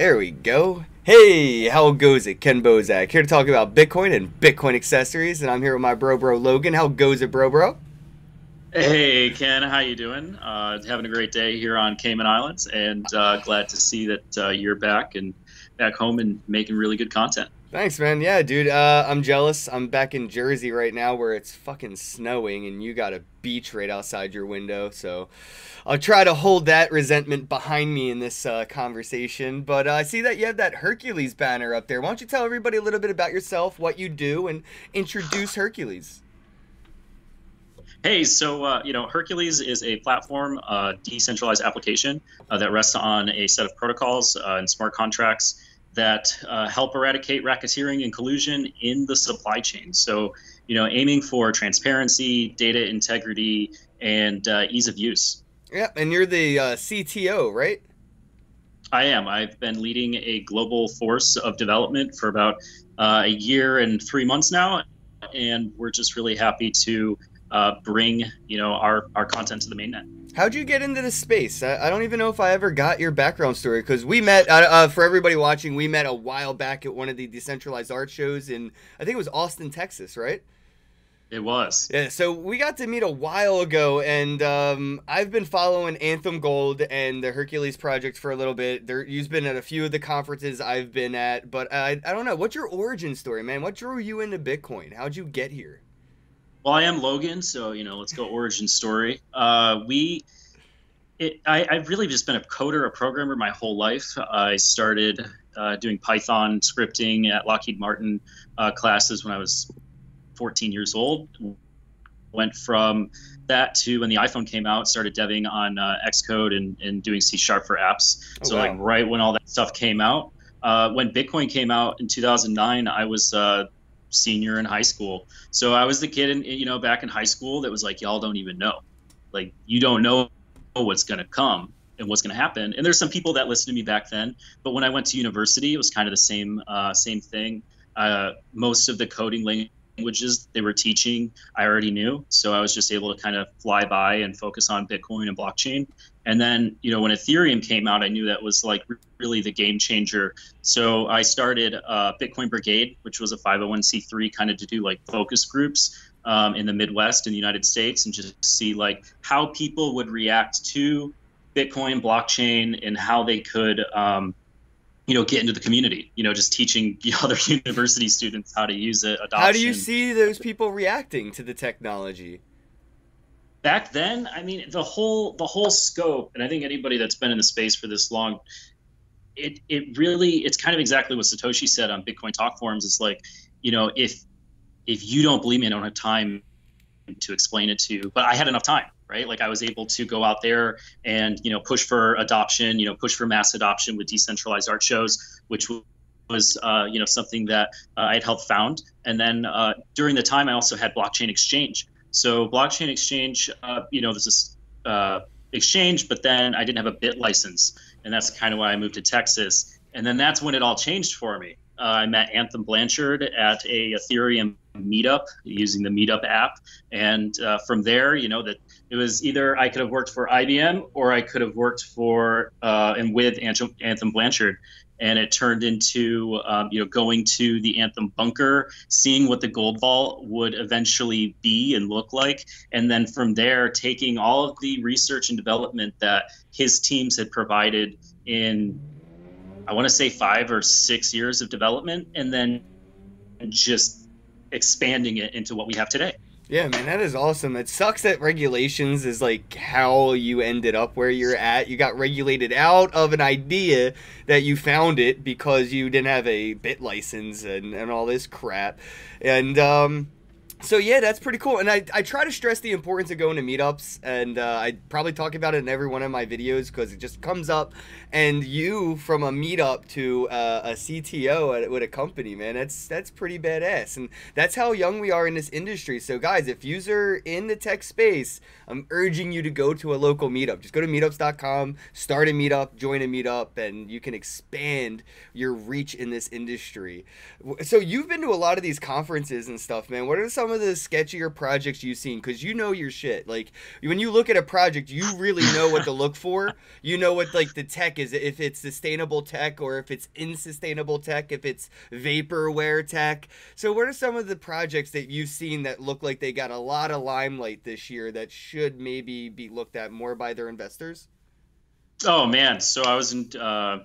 There we go. Hey, how goes it? Kenn Bosak here to talk about Bitcoin and Bitcoin accessories, and I'm here with my bro, bro Logan. How goes it, bro, bro? Hey Kenn, how you doing? Uh, having a great day here on Cayman Islands, and uh, glad to see that uh, you're back and back home and making really good content. Thanks, man. Yeah, dude. Uh, I'm jealous. I'm back in Jersey right now, where it's fucking snowing, and you got a beach right outside your window. So, I'll try to hold that resentment behind me in this uh, conversation. But uh, I see that you have that Hercules banner up there. Why don't you tell everybody a little bit about yourself, what you do, and introduce Hercules? Hey, so uh, you know, Hercules is a platform, uh, decentralized application uh, that rests on a set of protocols uh, and smart contracts that uh, help eradicate racketeering and collusion in the supply chain. So, you know, aiming for transparency, data integrity, and uh, ease of use. Yeah, and you're the CTO, right? I am. I've been leading a global force of development for about a year and three months now, and we're just really happy to uh, bring you know our our content to the mainnet. How'd you get into this space? I, I don't even know if I ever got your background story because we met. Uh, uh, for everybody watching, we met a while back at one of the decentralized art shows in I think it was Austin, Texas, right? It was. Yeah, so we got to meet a while ago, and um, I've been following Anthem Gold and the Hercules project for a little bit. There, you've been at a few of the conferences I've been at, but I, I don't know. What's your origin story, man? What drew you into Bitcoin? How'd you get here? Well, I am Logan, so you know, let's go origin story. Uh, we, it, I, I've really just been a coder, a programmer my whole life. I started uh, doing Python scripting at Lockheed Martin uh, classes when I was 14 years old. Went from that to when the iPhone came out, started deving on uh, Xcode and, and doing C Sharp for apps. Oh, so wow. like right when all that stuff came out. Uh, when Bitcoin came out in 2009, I was uh, senior in high school. So I was the kid, in, you know, back in high school that was like, y'all don't even know, like you don't know what's gonna come and what's gonna happen. And there's some people that listened to me back then, but when I went to university, it was kind of the same uh, same thing. Uh, most of the coding languages they were teaching, I already knew, so I was just able to kind of fly by and focus on Bitcoin and blockchain. And then, you know, when Ethereum came out, I knew that was like really the game changer. So I started uh, Bitcoin Brigade, which was a 501c3 kind of to do like focus groups um, in the Midwest in the United States and just see like how people would react to Bitcoin, blockchain, and how they could, um, you know, get into the community. You know, just teaching other university students how to use it. Adoption. How do you see those people reacting to the technology? Back then i mean the whole the whole scope and i think anybody that's been in the space for this long it it really it's kind of exactly what satoshi said on bitcoin talk forums. It's like you know if if you don't believe me i don't have time to explain it to you. But i had enough time right? Like i was able to go out there and you know push for adoption you know push for mass adoption with decentralized art shows which was uh, you know something that uh, i had helped found. And then uh, during the time i also had blockchain exchange so blockchain exchange, uh, you know, this uh, exchange, but then I didn't have a bit license, and that's kind of why I moved to Texas. And then that's when it all changed for me. Uh, I met Anthem Blanchard at a Ethereum meetup using the Meetup app, and uh, from there, you know, that it was either I could have worked for IBM or I could have worked for uh, and with Anthem Blanchard and it turned into um, you know going to the anthem bunker seeing what the gold vault would eventually be and look like and then from there taking all of the research and development that his teams had provided in i want to say five or six years of development and then just expanding it into what we have today yeah, man, that is awesome. It sucks that regulations is like how you ended up where you're at. You got regulated out of an idea that you found it because you didn't have a bit license and, and all this crap. And um so yeah, that's pretty cool. And I, I try to stress the importance of going to meetups, and uh, I probably talk about it in every one of my videos because it just comes up. And you from a meetup to uh, a CTO at, with a company, man, that's that's pretty badass. And that's how young we are in this industry. So guys, if you're in the tech space, I'm urging you to go to a local meetup. Just go to meetups.com, start a meetup, join a meetup, and you can expand your reach in this industry. So you've been to a lot of these conferences and stuff, man. What are some some of the sketchier projects you've seen? Because you know your shit. Like when you look at a project, you really know what to look for. You know what like the tech is, if it's sustainable tech or if it's insustainable tech, if it's vaporware tech. So what are some of the projects that you've seen that look like they got a lot of limelight this year that should maybe be looked at more by their investors? Oh man, so I was in. Uh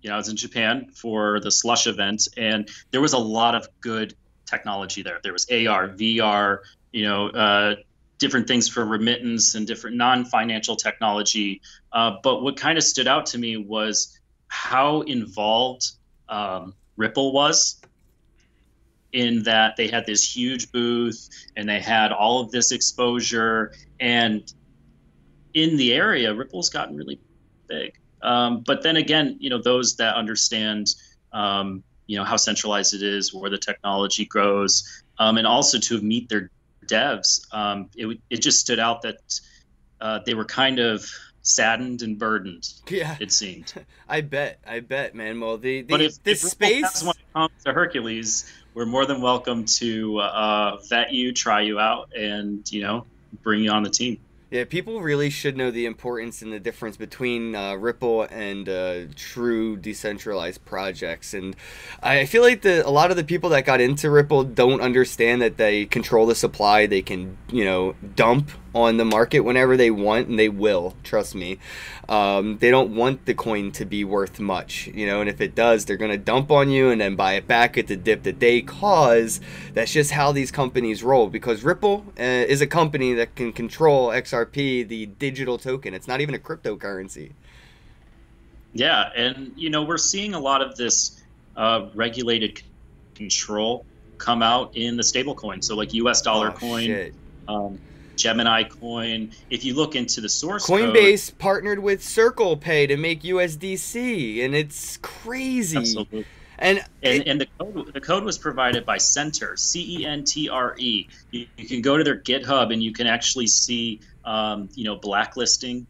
you know, I was in Japan for the slush event, and there was a lot of good technology there. There was AR, VR, you know, uh, different things for remittance and different non-financial technology. Uh, but what kind of stood out to me was how involved um, Ripple was in that they had this huge booth and they had all of this exposure and in the area ripple's gotten really big um, but then again, you know, those that understand, um, you know, how centralized it is, where the technology grows, um, and also to meet their devs, um, it, it just stood out that uh, they were kind of saddened and burdened. Yeah, it seemed. I bet. I bet, man. Well, the, the but if, this if space when it comes to Hercules, we're more than welcome to uh, vet you, try you out, and you know, bring you on the team. Yeah, people really should know the importance and the difference between uh, Ripple and uh, true decentralized projects. And I feel like the a lot of the people that got into Ripple don't understand that they control the supply. They can, you know, dump on the market whenever they want, and they will. Trust me. Um, they don't want the coin to be worth much, you know. And if it does, they're gonna dump on you and then buy it back at the dip that they cause. That's just how these companies roll. Because Ripple uh, is a company that can control XRP, the digital token. It's not even a cryptocurrency. Yeah, and you know we're seeing a lot of this uh, regulated control come out in the stablecoin. So like U.S. dollar oh, coin. Um, Gemini Coin. If you look into the source Coinbase code, partnered with Circle Pay to make USDC, and it's crazy. Absolutely. And and, it, and the code the code was provided by Centre C E N T R E. You, you, can go to their GitHub and you can actually see um, you know blacklisting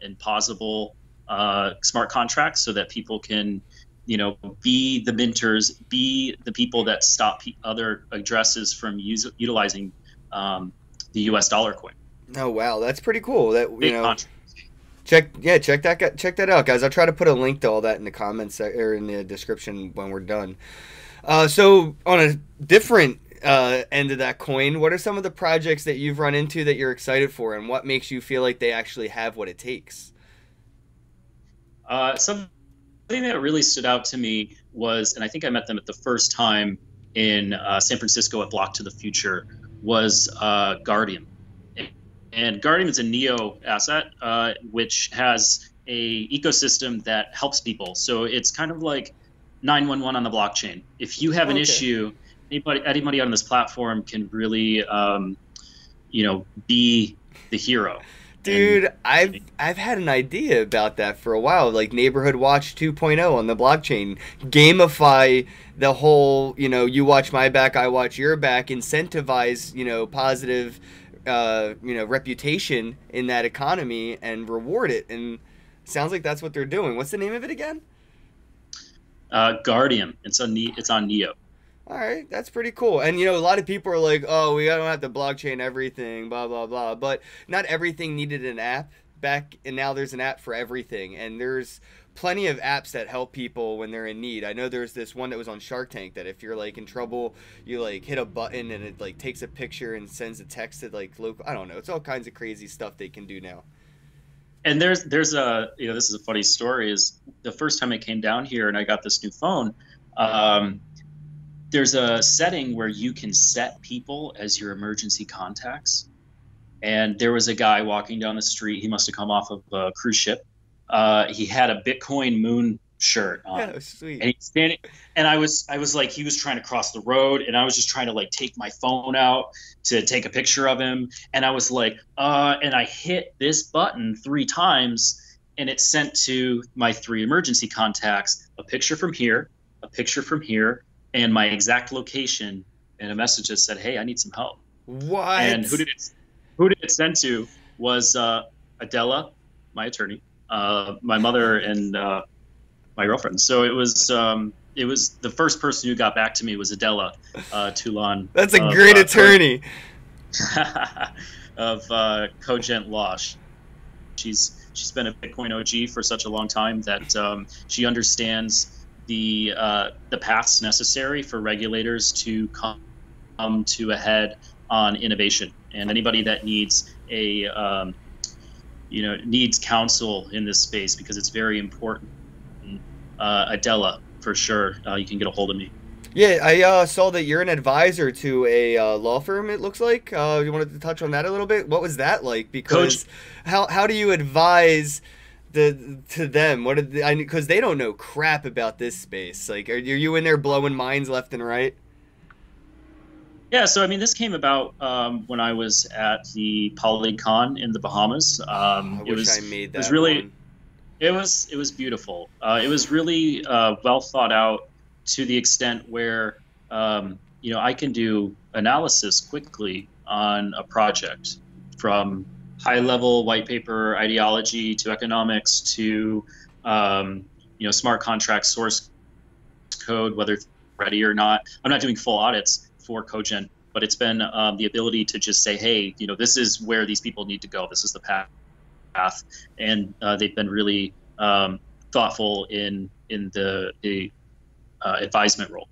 and pausable uh, smart contracts so that people can you know be the minters, be the people that stop other addresses from use, utilizing um, the U.S. dollar coin. Oh wow, that's pretty cool. That you Big know. Check yeah, check that check that out, guys. I'll try to put a link to all that in the comments or in the description when we're done. Uh, so on a different uh, end of that coin, what are some of the projects that you've run into that you're excited for, and what makes you feel like they actually have what it takes? Uh, something that really stood out to me was, and I think I met them at the first time in uh, San Francisco at Block to the Future was uh, Guardium. And Guardium is a Neo asset, uh, which has a ecosystem that helps people. So it's kind of like 911 on the blockchain. If you have an okay. issue, anybody anybody on this platform can really, um, you know, be the hero. Dude, and, I've I've had an idea about that for a while, like Neighborhood Watch 2.0 on the blockchain. Gamify the whole, you know, you watch my back, I watch your back, incentivize, you know, positive uh, you know, reputation in that economy and reward it. And sounds like that's what they're doing. What's the name of it again? Uh, Guardium. It's on ne- it's on Neo. All right, that's pretty cool. And you know, a lot of people are like, "Oh, we don't have to blockchain everything, blah blah blah." But not everything needed an app back, and now there's an app for everything. And there's plenty of apps that help people when they're in need. I know there's this one that was on Shark Tank that if you're like in trouble, you like hit a button and it like takes a picture and sends a text to like local. I don't know. It's all kinds of crazy stuff they can do now. And there's there's a you know this is a funny story is the first time I came down here and I got this new phone. Um, there's a setting where you can set people as your emergency contacts. And there was a guy walking down the street. He must have come off of a cruise ship. Uh, he had a Bitcoin Moon shirt on. Yeah, sweet. And he's standing, and I was, I was like, he was trying to cross the road, and I was just trying to like take my phone out to take a picture of him, and I was like, uh, and I hit this button three times, and it sent to my three emergency contacts a picture from here, a picture from here, and my exact location and a message that said, "Hey, I need some help." What? And who did it? Who did it send to? Was uh, Adela, my attorney, uh, my mother, and uh, my girlfriend. So it was um, it was the first person who got back to me was Adela uh, Toulon. That's a great uh, attorney. of uh, Cogent Law. She's she's been a Bitcoin OG for such a long time that um, she understands the uh, the paths necessary for regulators to come, come to a head on innovation. And anybody that needs a um, you know needs counsel in this space because it's very important. Uh, Adela, for sure, uh, you can get a hold of me. Yeah, I uh, saw that you're an advisor to a uh, law firm. It looks like uh, you wanted to touch on that a little bit. What was that like? Because Coach. how how do you advise the to them? What did I because they don't know crap about this space. Like, are, are you in there blowing minds left and right? Yeah, so I mean, this came about um, when I was at the PolyCon in the Bahamas. Um, I it was, I made that. It was really, one. it was it was beautiful. Uh, it was really uh, well thought out to the extent where um, you know I can do analysis quickly on a project from high level white paper ideology to economics to um, you know smart contract source code whether it's ready or not. I'm not doing full audits for cogent but it's been um, the ability to just say hey you know this is where these people need to go. This is the path path. And uh, they've been really um, thoughtful in in the, the uh, advisement role.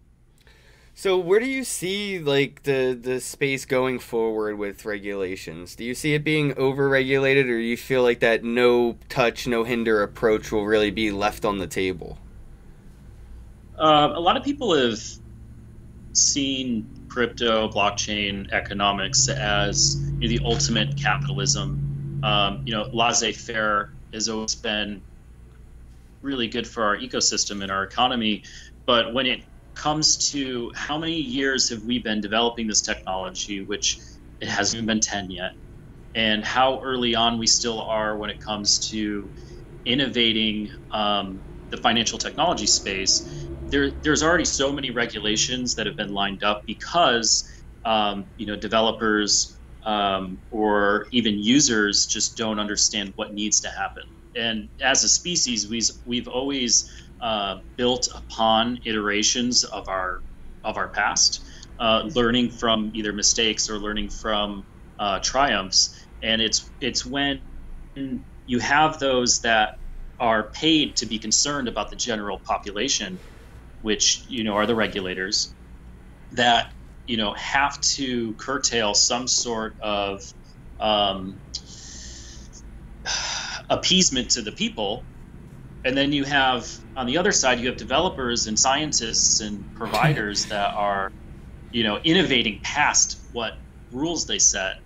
So where do you see like the the space going forward with regulations? Do you see it being overregulated, or do you feel like that no touch, no hinder approach will really be left on the table? Uh, a lot of people have seen crypto blockchain economics as you know, the ultimate capitalism. Um, you know, laissez-faire has always been really good for our ecosystem and our economy. But when it comes to how many years have we been developing this technology, which it hasn't been 10 yet, and how early on we still are when it comes to innovating um, the financial technology space, there, there's already so many regulations that have been lined up because um, you know developers um, or even users just don't understand what needs to happen. And as a species, we've, we've always uh, built upon iterations of our of our past, uh, learning from either mistakes or learning from uh, triumphs. And it's it's when you have those that are paid to be concerned about the general population, which you know are the regulators, that you know have to curtail some sort of um, appeasement to the people and then you have on the other side you have developers and scientists and providers that are you know innovating past what rules they set.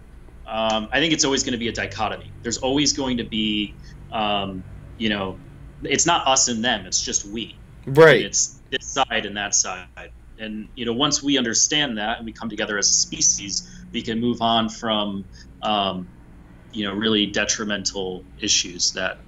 Um, i think it's always going to be a dichotomy. There's always going to be um, you know it's not us and them it's just we. Right. It's this side and that side. And you know once we understand that and we come together as a species we can move on from um, you know really detrimental issues that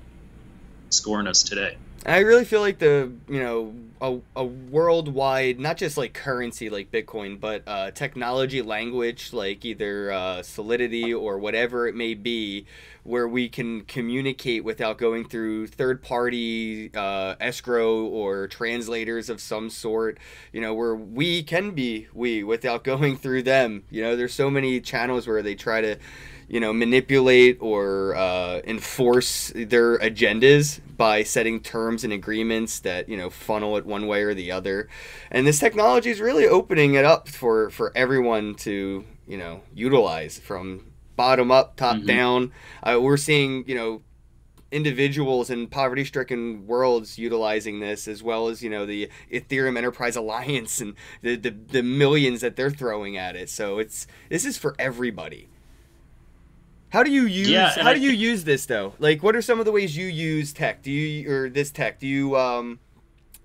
scoring us today. I really feel like the you know a, a worldwide not just like currency like Bitcoin, but uh, technology language like either uh, Solidity or whatever it may be, where we can communicate without going through third party uh, escrow or translators of some sort. You know where we can be we without going through them. You know there's so many channels where they try to you know, manipulate or uh, enforce their agendas by setting terms and agreements that you know funnel it one way or the other. And this technology is really opening it up for for everyone to you know utilize from bottom up, top mm-hmm. down. Uh, we're seeing you know individuals in poverty stricken worlds utilizing this as well as you know the ethereum enterprise alliance and the, the, the millions that they're throwing at it so it's this is for everybody how do you use yeah, how do you use this though? Like what are some of the ways you use tech? Do you or this tech? Do you um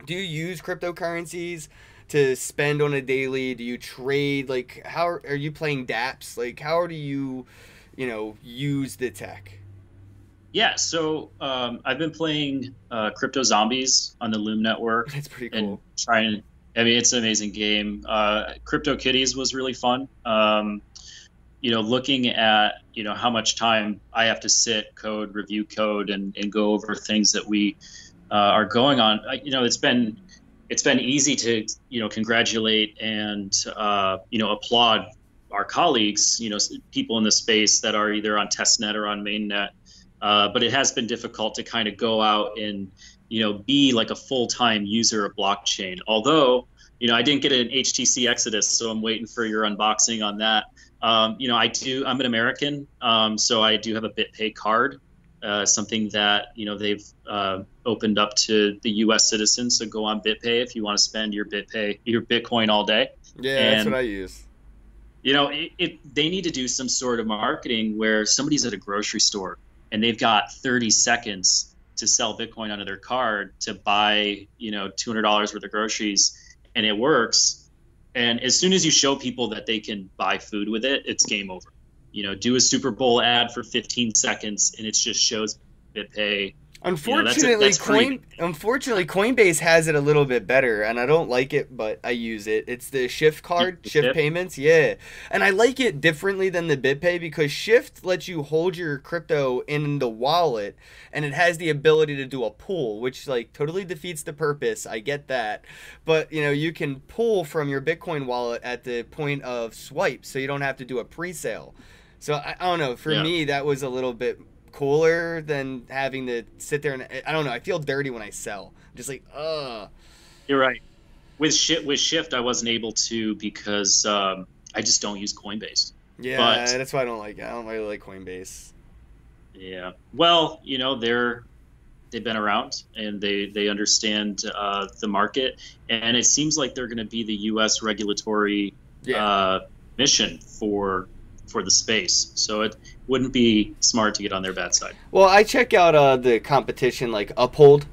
do you use cryptocurrencies to spend on a daily? Do you trade like how are you playing dApps? Like how do you you know use the tech? Yeah, so um, I've been playing uh, Crypto Zombies on the Loom network. That's pretty cool. And trying, I mean, it's an amazing game. Uh, Crypto Kitties was really fun. Um, you know, looking at, you know, how much time I have to sit, code, review code, and, and go over things that we uh, are going on, I, you know, it's been it's been easy to you know congratulate and uh, you know applaud our colleagues, you know, people in the space that are either on testnet or on mainnet. Uh, but it has been difficult to kind of go out and you know be like a full-time user of blockchain. Although you know I didn't get an HTC Exodus, so I'm waiting for your unboxing on that. Um, you know I do. I'm an American, um, so I do have a BitPay card uh, something that you know they've uh, opened up to the U.S. citizens. So go on BitPay if you want to spend your BitPay your Bitcoin all day. Yeah, and, that's what I use. You know, it, it, they need to do some sort of marketing where somebody's at a grocery store and they've got 30 seconds to sell Bitcoin onto their card to buy you know $200 worth of groceries, and it works. And as soon as you show people that they can buy food with it, it's game over you know, do a Super Bowl ad for 15 seconds and it just shows BitPay. Unfortunately, you know, that's a, that's Coin unfortunately Coinbase has it a little bit better, and I don't like it, but I use it. It's the Shift card, Shift, payments, yeah, and I like it differently than the BitPay because Shift lets you hold your crypto in the wallet, and it has the ability to do a pull, which like totally defeats the purpose. I get that, but you know you can pull from your Bitcoin wallet at the point of swipe, so you don't have to do a pre-sale. So I, I don't know. For yeah. me, that was a little bit cooler than having to sit there and I don't know. I feel dirty when I sell. I'm just like, ugh. You're right. With shift, with shift, I wasn't able to because um, I just don't use Coinbase. Yeah, but, that's why I don't like. It. I don't really like Coinbase. Yeah. Well, you know, they're they've been around and they they understand uh, the market, and it seems like they're going to be the U.S. regulatory yeah. uh, mission for for the space. So it wouldn't be smart to get on their bad side. Well, I check out uh, the competition like Uphold.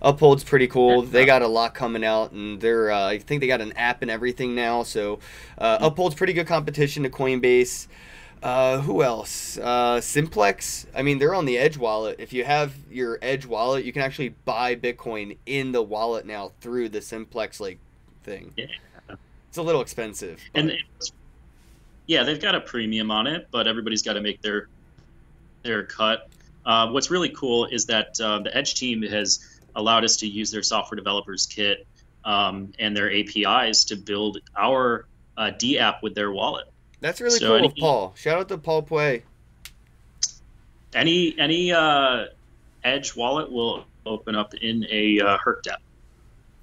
Uphold's pretty cool. They got a lot coming out, and they're uh, I think they got an app and everything now. So uh, mm-hmm. Uphold's pretty good competition to Coinbase. Uh, who else? Uh, Simplex. I mean, they're on the Edge wallet. If you have your Edge wallet, you can actually buy Bitcoin in the wallet now through the Simplex like thing. Yeah. It's a little expensive. But. And yeah, they've got a premium on it, but everybody's got to make their their cut. Uh, what's really cool is that uh, the Edge team has allowed us to use their software developers kit um, and their APIs to build our uh, D app with their wallet. That's really so cool, any, Paul. Shout out to Paul Puey. Any any uh, Edge wallet will open up in a uh, Herc app.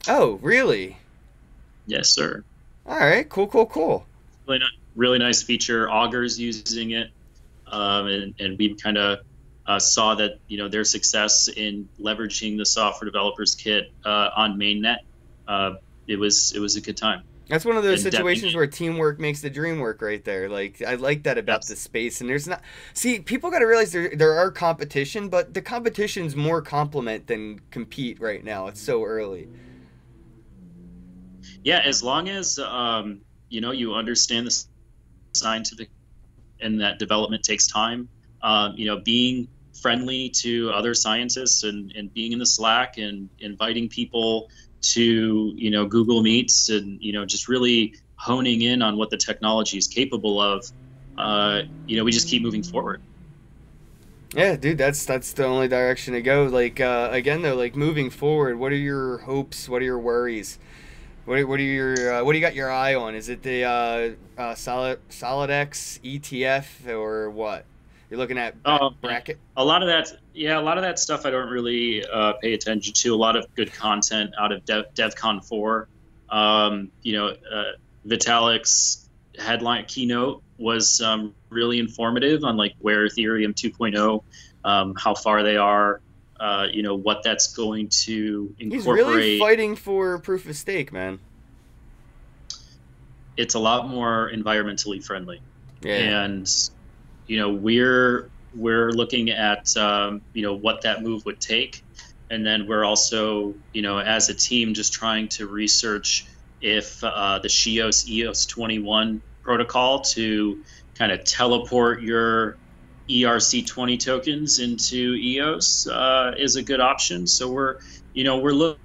Oh, really? Yes, sir. All right, cool, cool, cool. Really, really nice feature. Augur's using it, um, and, and we kind of uh, saw that you know their success in leveraging the software developers kit uh, on mainnet. Uh, it was it was a good time. That's one of those and situations where teamwork makes the dream work, right there. Like I like that about the space, and there's not. See, people got to realize there there are competition, but the competition's more complement than compete right now. It's so early. Yeah, as long as um, you know you understand the scientific and that development takes time. Um, you know, being friendly to other scientists and, and being in the Slack and inviting people to, you know, Google Meets and, you know, just really honing in on what the technology is capable of, uh, you know, we just keep moving forward. Yeah, dude, that's that's the only direction to go. Like uh, again, though, like moving forward, what are your hopes? What are your worries? What, what are your uh, what do you got your eye on? Is it the uh, uh, solid SolidX ETF or what? You're looking at um, bracket. A lot of that, yeah, a lot of that stuff I don't really uh, pay attention to. A lot of good content out of Dev, DevCon four. Um, you know, uh, Vitalik's headline keynote was um, really informative on like where Ethereum 2.0, um, how far they are, uh, you know what that's going to incorporate. He's really fighting for proof of stake, man. It's a lot more environmentally friendly, yeah. and you know we're we're looking at um, you know what that move would take, and then we're also you know as a team just trying to research if uh, the Shios EOS 21 protocol to kind of teleport your ERC20 tokens into EOS uh, is a good option. So we're, you know, we're look,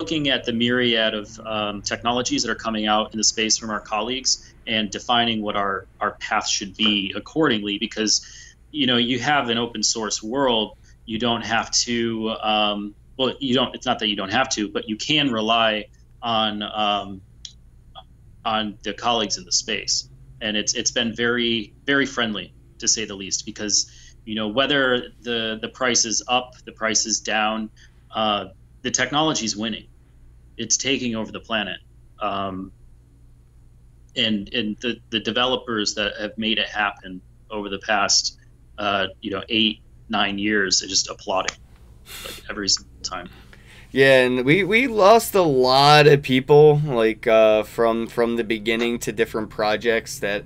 looking at the myriad of um, technologies that are coming out in the space from our colleagues and defining what our our path should be accordingly. Because, you know, you have an open source world, you don't have to. Um, well, you don't. It's not that you don't have to, but you can rely on um, on the colleagues in the space, and it's it's been very very friendly to say the least because you know whether the the price is up, the price is down, uh, the technology is winning. It's taking over the planet. Um, and and the, the developers that have made it happen over the past uh, you know eight nine years are just applauding like every single time yeah and we we lost a lot of people like uh, from from the beginning to different projects that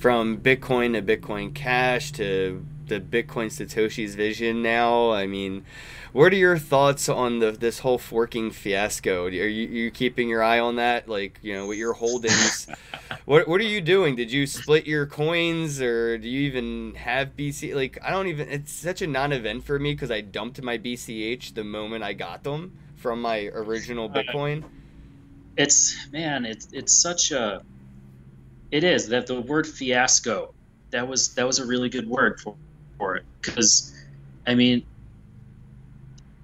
from bitcoin to bitcoin cash to the bitcoin satoshi's vision now i mean what are your thoughts on the this whole forking fiasco? Are you, you keeping your eye on that? Like, you know, with your holdings, what what are you doing? Did you split your coins, or do you even have BC? Like, I don't even. It's such a non-event for me because I dumped my BCH the moment I got them from my original uh, Bitcoin. It's man, it's it's such a. It is that the word fiasco. That was that was a really good word for for it because, I mean,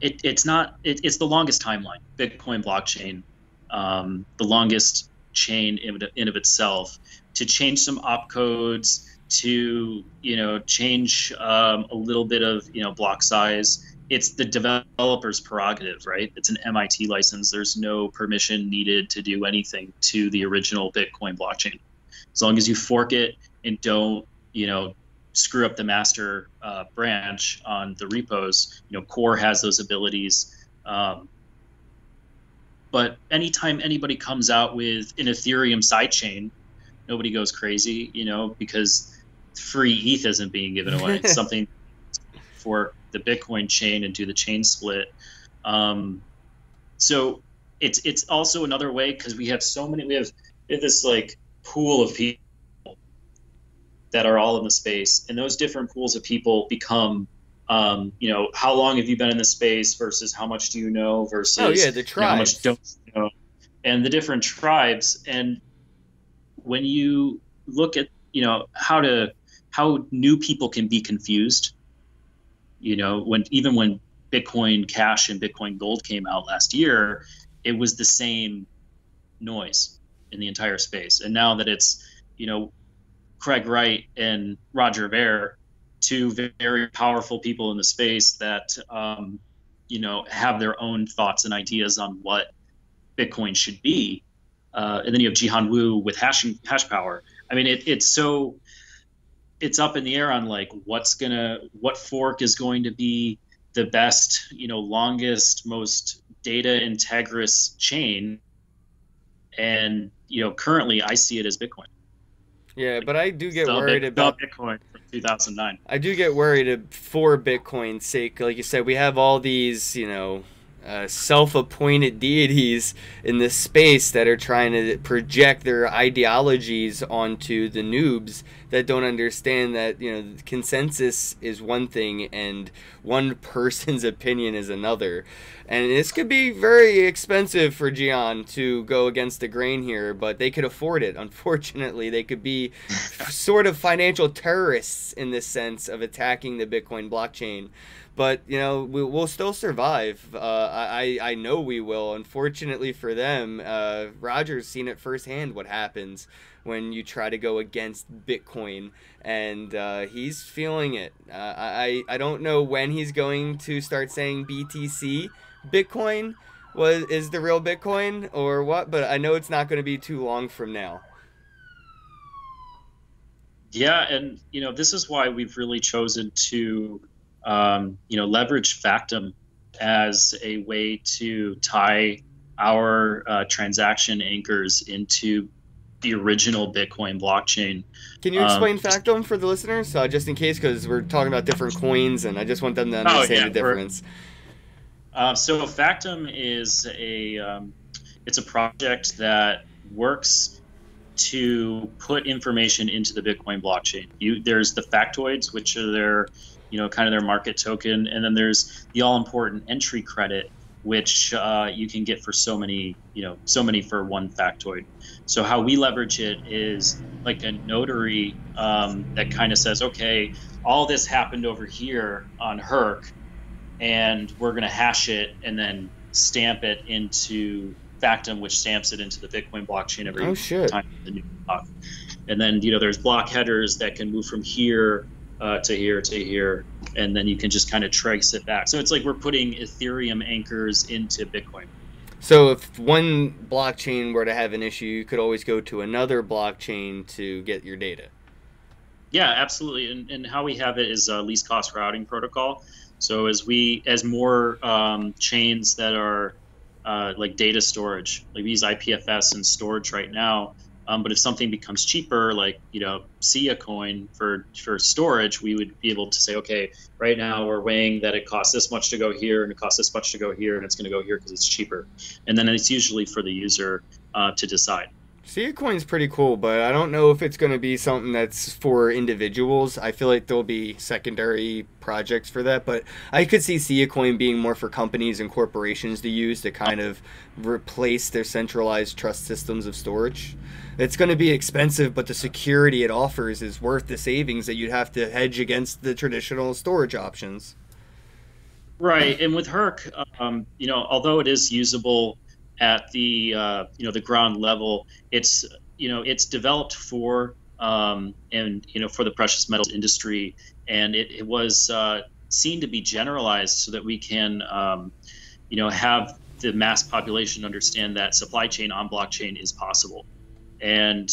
it, it's not it, it's the longest timeline bitcoin blockchain um, the longest chain in, in of itself. To change some opcodes to you know change um, a little bit of you know block size it's the developer's prerogative right? It's an mit license. There's no permission needed to do anything to the original bitcoin blockchain as long as you fork it and don't you know screw up the master uh, branch on the repos. You know, Core has those abilities. Um, but anytime anybody comes out with an Ethereum sidechain, nobody goes crazy, you know, because free ETH isn't being given away. It's something for the Bitcoin chain and do the chain split. Um, so it's it's also another way because we have so many. We have, we have this like pool of people that are all in the space, and those different pools of people become um, you know, how long have you been in the space versus how much do you know versus oh yeah, the tribes. You know, how much don't you know, and the different tribes. And when you look at you know how to how new people can be confused, you know, when even when Bitcoin Cash and Bitcoin Gold came out last year, it was the same noise in the entire space. And now that it's you know Craig Wright and Roger Ver, two very powerful people in the space that um, you know have their own thoughts and ideas on what Bitcoin should be. Uh, and then you have Jihan Wu with hash hash power. I mean, it, it's so it's up in the air on like what's gonna what fork is going to be the best, you know, longest, most data integrous chain. And you know, currently I see it as Bitcoin. Yeah, but I do get worried about Bitcoin from 2009. I do get worried for Bitcoin's sake. Like you said, we have all these, you know, uh, self-appointed deities in this space that are trying to project their ideologies onto the noobs that don't understand that you know consensus is one thing and one person's opinion is another. And this could be very expensive for Jihan to go against the grain here but they could afford it. Unfortunately they could be sort of financial terrorists in this sense of attacking the bitcoin blockchain but you know we, will still survive. Uh, I I know we will. Unfortunately for them, uh, Roger's seen it firsthand what happens when you try to go against Bitcoin, and uh, he's feeling it. Uh, I I don't know when he's going to start saying BTC Bitcoin was is the real Bitcoin or what, but I know it's not going to be too long from now. Yeah, and you know this is why we've really chosen to um, you know, leverage Factom as a way to tie our uh, transaction anchors into the original Bitcoin blockchain. Can you explain um, Factom for the listeners, uh, just in case, because we're talking about different coins, and I just want them to oh, understand oh, yeah, the difference. Uh, so Factom is a um, it's a project that works to put information into the Bitcoin blockchain. You, there's the factoids, which are their you know, kind of their market token. And then there's the all important entry credit, which uh, you can get for so many, you know, so many for one factoid. So how we leverage it is like a notary um, that kind of says, okay, all this happened over here on Herc, and we're going to hash it and then stamp it into Factom, which stamps it into the Bitcoin blockchain every oh, shit. time the new block. And then you know there's block headers that can move from here uh, to here to here, and then you can just kind of trace it back. So it's like we're putting Ethereum anchors into Bitcoin. So if one blockchain were to have an issue, you could always go to another blockchain to get your data. Yeah, absolutely. And, and how we have it is a least cost routing protocol. So as we as more um, chains that are uh, like data storage, like we use IPFS and storage right now, um, but if something becomes cheaper, like you know, Sia Coin for for storage, we would be able to say, okay, right now we're weighing that it costs this much to go here, and it costs this much to go here, and it's going to go here because it's cheaper. And then it's usually for the user uh, to decide. Sia Coin's pretty cool, but I don't know if it's going to be something that's for individuals. I feel like there'll be secondary projects for that, but I could see Sia Coin being more for companies and corporations to use to kind of replace their centralized trust systems of storage. It's going to be expensive, but the security it offers is worth the savings that you'd have to hedge against the traditional storage options. Right, and with Herc, um, you know, although it is usable at the uh, you know the ground level. It's you know it's developed for um, and you know for the precious metals industry, and it, it was uh, seen to be generalized so that we can um, you know have the mass population understand that supply chain on blockchain is possible. And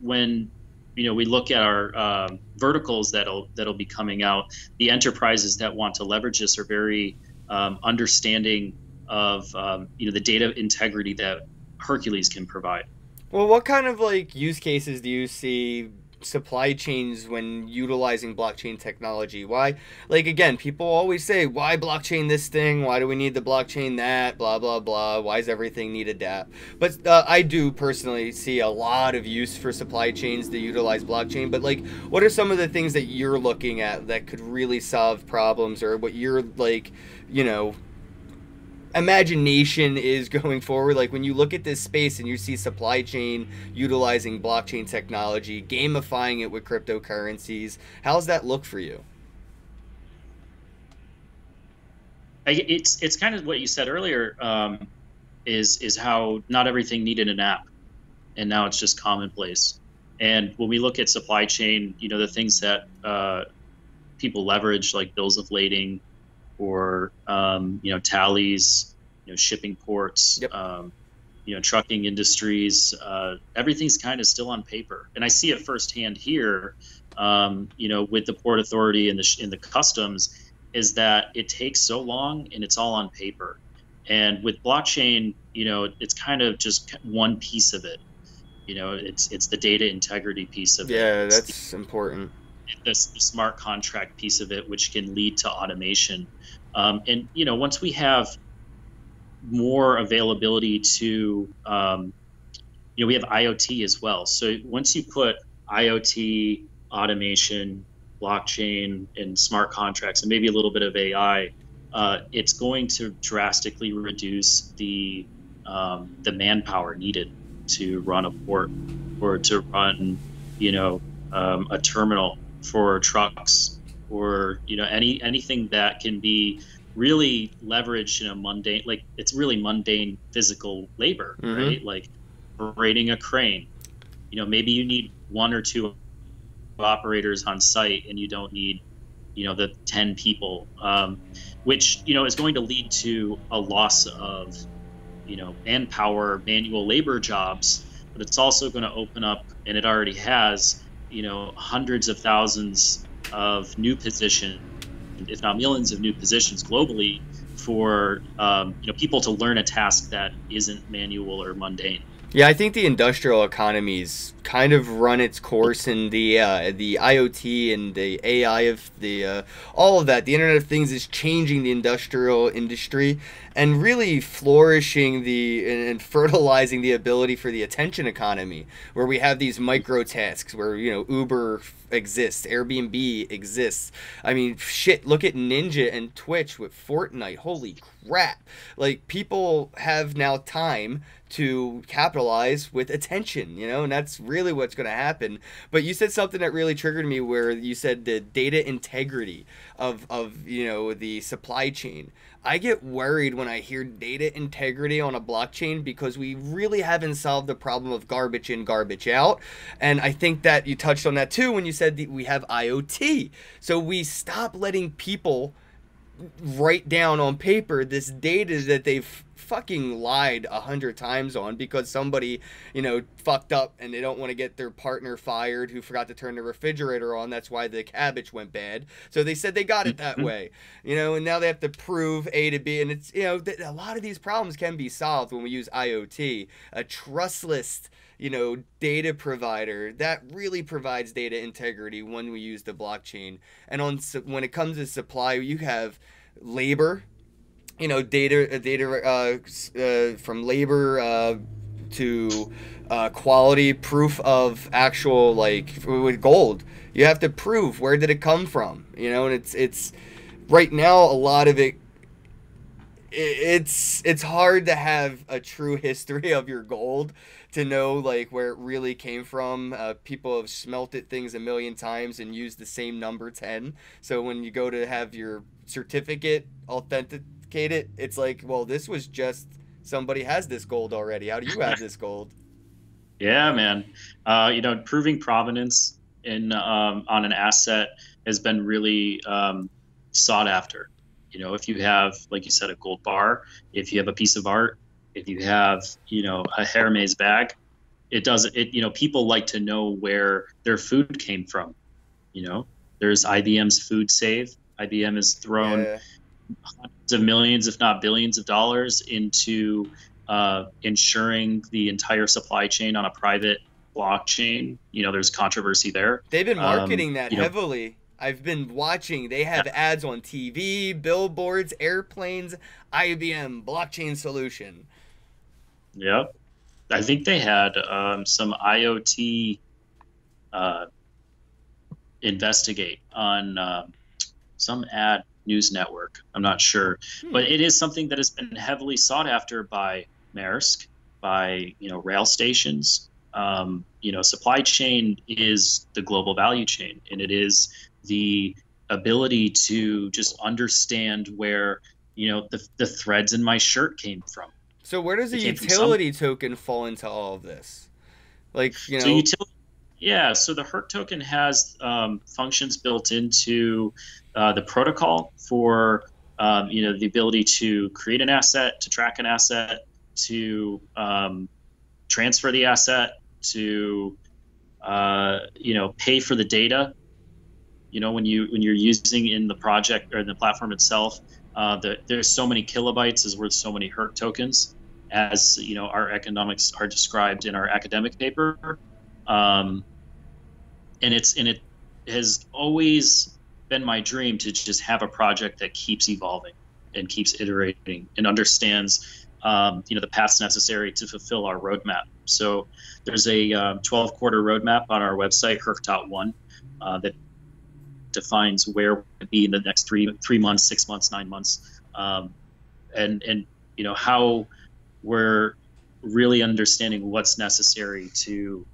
when you know we look at our um, verticals that'll that'll be coming out, the enterprises that want to leverage this are very um, understanding of um, you know the data integrity that Hercules can provide. Well, what kind of like use cases do you see supply chains when utilizing blockchain technology? Why, like again, people always say, why blockchain this thing? Why do we need the blockchain that? Blah blah blah. Why does everything need a DApp? But uh, I do personally see a lot of use for supply chains to utilize blockchain. But like, what are some of the things that you're looking at that could really solve problems, or what you're like, you know, imagination is going forward. Like when you look at this space and you see supply chain utilizing blockchain technology, gamifying it with cryptocurrencies, how's that look for you? It's it's kind of what you said earlier. Um, is is how not everything needed an app, and now it's just commonplace. And when we look at supply chain, you know the things that uh, people leverage, like bills of lading, or um, you know tallies, you know shipping ports, yep. um, you know trucking industries. Uh, everything's kind of still on paper, and I see it firsthand here. Um, you know, with the port authority and the in the customs, is that it takes so long and it's all on paper. And with blockchain, you know, it's kind of just one piece of it. You know, it's it's the data integrity piece of yeah, it. Yeah, that's important the, the, smart contract piece of it, which can lead to automation. Um, and you know, once we have more availability to, um, you know, we have IoT as well. So once you put IoT, automation, blockchain, and smart contracts, and maybe a little bit of AI, uh, it's going to drastically reduce the um, the manpower needed to run a port or to run, you know, um, a terminal for trucks or you know any anything that can be really leveraged in a mundane like it's really mundane physical labor mm-hmm. right like operating a crane you know maybe you need one or two operators on site and you don't need you know the 10 people um, which you know is going to lead to a loss of you know manpower manual labor jobs but it's also going to open up and it already has you know hundreds of thousands of new positions, if not millions of new positions globally for um, you know people to learn a task that isn't manual or mundane. Yeah, I think the industrial economy's kind of run its course in the uh, the IoT and the AI of the uh, all of that. The Internet of Things is changing the industrial industry and really flourishing the and fertilizing the ability for the attention economy, where we have these micro tasks where you know Uber exists, Airbnb exists. I mean, shit, look at Ninja and Twitch with Fortnite. Holy crap. Like people have now time to capitalize with attention, you know, and that's really what's going to happen. But you said something that really triggered me where you said the data integrity of of, you know, the supply chain. I get worried when I hear data integrity on a blockchain because we really haven't solved the problem of garbage in, garbage out. And I think that you touched on that too when you said that we have IoT. So we stop letting people write down on paper this data that they've fucking lied a hundred times on because somebody, you know, fucked up and they don't want to get their partner fired who forgot to turn the refrigerator on. That's why the cabbage went bad. So they said they got it that mm-hmm. way, you know, and now they have to prove A to B. And it's, you know, a lot of these problems can be solved when we use IoT. A trustless you know, data provider that really provides data integrity when we use the blockchain. And on when it comes to supply, you have labor, you know, data uh, data uh, uh, from labor uh, to quality proof of actual like with gold. You have to prove where did it come from, you know, and it's it's right now a lot of it it's it's hard to have a true history of your gold to know like where it really came from. Uh, people have smelted things a million times and used the same number ten. So when you go to have your certificate authenticated, it's like, well, this was just somebody has this gold already. How do you have this gold? Yeah, man. Uh, you know, proving provenance in um, on an asset has been really um, sought after. You know, if you have, like you said, a gold bar, if you have a piece of art, if you have, you know, a Hermes bag, it does it. You know, people like to know where their food came from. You know, there's IBM's Food Save. IBM has thrown yeah. Of millions, if not billions, of dollars into uh, ensuring the entire supply chain on a private blockchain. You know, there's controversy there. They've been marketing um, that heavily. Know, I've been watching. They have ads on TV, billboards, airplanes, IBM blockchain solution. Yeah, I think they had um, some IoT uh, investigate on um, some ad news network. I'm not sure, hmm. but it is something that has been heavily sought after by Maersk, by you know rail stations. Um, you know, supply chain is the global value chain, and it is the ability to just understand where you know the, the threads in my shirt came from so where does the utility token fall into all of this like you know so utility, yeah so the HERC token has um, functions built into uh, the protocol for um, you know the ability to create an asset to track an asset to um, transfer the asset to uh, you know pay for the data. You know when you when you're using in the project or in the platform itself uh, the, there's so many kilobytes is worth so many HERC tokens as you know our economics are described in our academic paper. Um, and it's and it has always been my dream to just have a project that keeps evolving and keeps iterating and understands um, you know the paths necessary to fulfill our roadmap. So there's a uh, 12 quarter roadmap on our website herc.one uh, that defines where we'll be in the next three three months, six months, nine months, um, and and you know how we're really understanding what's necessary to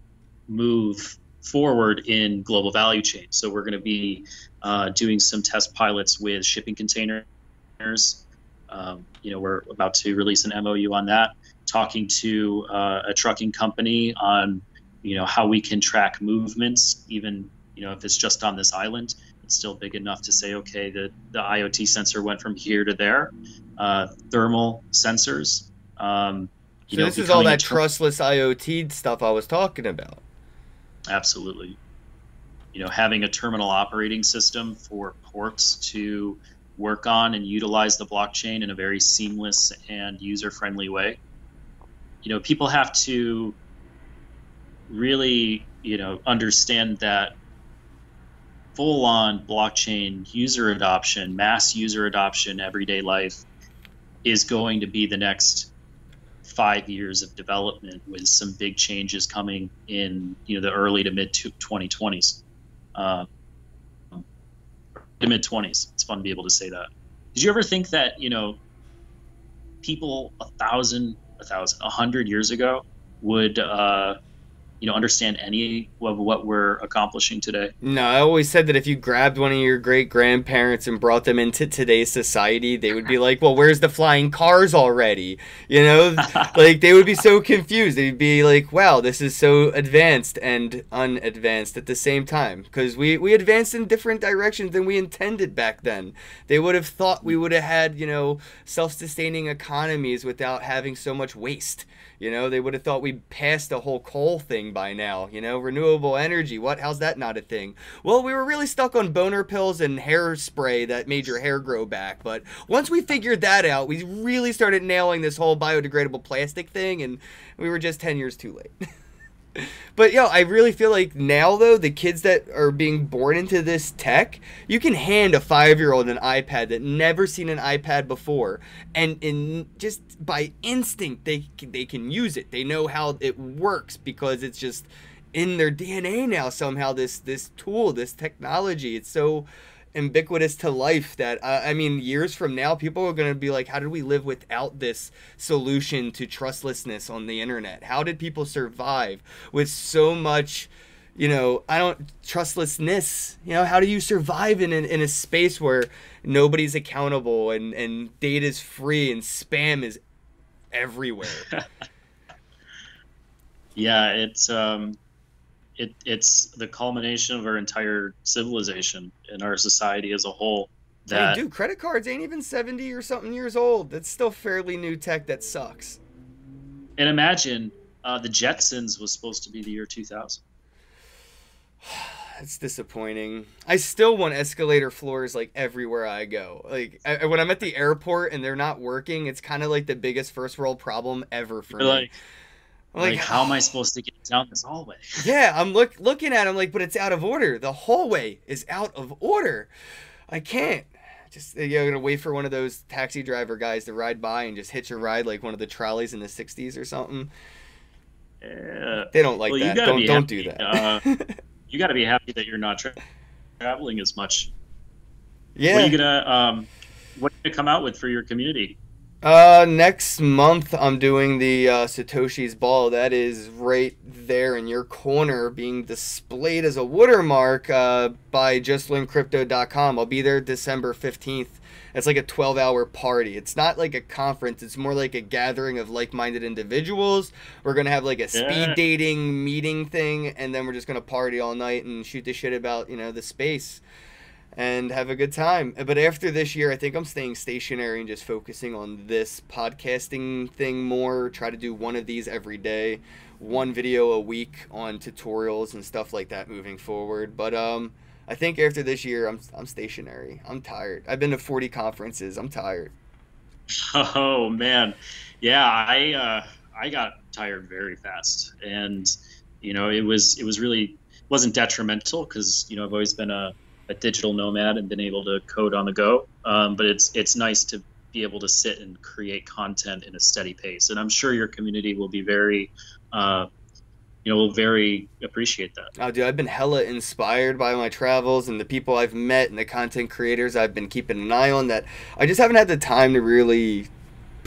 move forward in global value chain. So we're going to be uh, doing some test pilots with shipping containers. Um, you know, we're about to release an MOU on that. Talking to uh, a trucking company on, you know, how we can track movements, even you know if it's just on this island It's still big enough to say, okay, the, the IoT sensor went from here to there. Uh, thermal sensors. Um, so know, this is all that trustless IoT stuff I was talking about. Absolutely. You know, having a terminal operating system for ports to work on and utilize the blockchain in a very seamless and user-friendly way. You know, people have to really, you know, understand that full on blockchain user adoption, mass user adoption, everyday life is going to be the next five years of development with some big changes coming in you know the early to mid 2020s uh, the mid 20s it's fun to be able to say that. Did you ever think that you know people a thousand a thousand a hundred years ago would uh, you know understand any of what we're accomplishing today. No, I always said that if you grabbed one of your great grandparents and brought them into today's society, they would be like, "Well, where's the flying cars already?" You know, like they would be so confused. They'd be like, "Wow, this is so advanced and unadvanced at the same time." Because we we advanced in different directions than we intended back then. They would have thought we would have had you know self-sustaining economies without having so much waste. You know, they would have thought we passed the whole coal thing by now. You know, renewable energy. What? How's that not a thing? Well, we were really stuck on boner pills and hairspray that made your hair grow back. But once we figured that out, we really started nailing this whole biodegradable plastic thing, and we were just 10 years too late. but yo, I really feel like now though the kids that are being born into this tech, you can hand a five year old an iPad that never seen an iPad before, and in just by instinct they they can use it. They know how it works because it's just in their DNA now somehow. This this tool, this technology, it's so ubiquitous to life that uh, I mean, years from now, people are going to be like, "How did we live without this solution to trustlessness on the internet? How did people survive with so much?" You know, I don't trustlessness. You know, how do you survive in, in, in a space where nobody's accountable and, and data is free and spam is everywhere? yeah, it's um, it, it's the culmination of our entire civilization and our society as a whole. That hey, dude, credit cards ain't even seventy or something years old. That's still fairly new tech that sucks. And imagine uh, the Jetsons was supposed to be the year two thousand. It's disappointing. I still want escalator floors like everywhere I go. Like I, when I'm at the airport and they're not working, it's kind of like the biggest first world problem ever for You're me. Like, like, like, how am I supposed to get down this hallway? Yeah, I'm look looking at him like, but it's out of order. The hallway is out of order. I can't. Just you're gonna wait for one of those taxi driver guys to ride by and just hitch a ride like one of the trolleys in the '60s or something. Yeah. They don't like well, that. Don't don't do that. uh, you got to be happy that you're not tra- traveling as much. Yeah. What are you gonna um, what are you gonna come out with for your community? Uh, next month I'm doing the uh, Satoshi's Ball. That is right there in your corner, being displayed as a watermark uh, by JustLearnCrypto.com. I'll be there December 15th. It's like a 12 hour party. It's not like a conference, it's more like a gathering of like minded individuals. We're going to have like a speed yeah. dating meeting thing, and then we're just going to party all night and shoot the shit about, you know, the space and have a good time. But after this year, I think I'm staying stationary and just focusing on this podcasting thing more. Try to do one of these every day, one video a week on tutorials and stuff like that moving forward. But um, I think after this year, I'm I'm stationary. I'm tired. I've been to 40 conferences. I'm tired. Oh man, yeah. I uh, I got tired very fast, and you know it was it was really wasn't detrimental because you know I've always been a a digital nomad and been able to code on the go. Um, but it's it's nice to be able to sit and create content in a steady pace. And I'm sure your community will be very, uh, you know, will very appreciate that. Oh, dude, I've been hella inspired by my travels and the people I've met and the content creators I've been keeping an eye on. That I just haven't had the time to really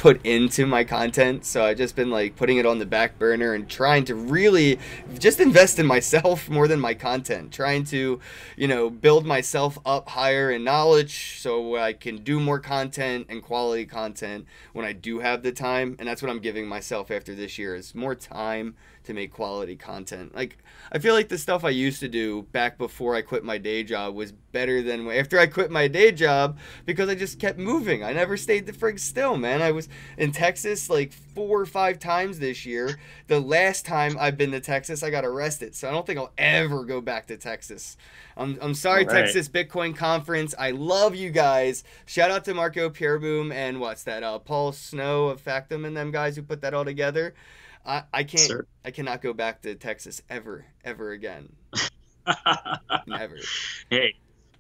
put into my content. So I've just been like putting it on the back burner and trying to really just invest in myself more than my content. Trying to, you know, build myself up higher in knowledge so I can do more content and quality content when I do have the time. And that's what I'm giving myself after this year is more time to make quality content. Like I feel like the stuff I used to do back before I quit my day job was better than after I quit my day job because I just kept moving. I never stayed the frig still, man. I was in Texas like four or five times this year. The last time I've been to Texas, I got arrested. So I don't think I'll ever go back to Texas. I'm, I'm sorry, right. Texas Bitcoin Conference. I love you guys. Shout out to Marco Pierboom and what's that? Uh, Paul Snow of Factom and them guys who put that all together. I, I can't. Sir. I cannot go back to Texas ever, ever again. Never. Hey,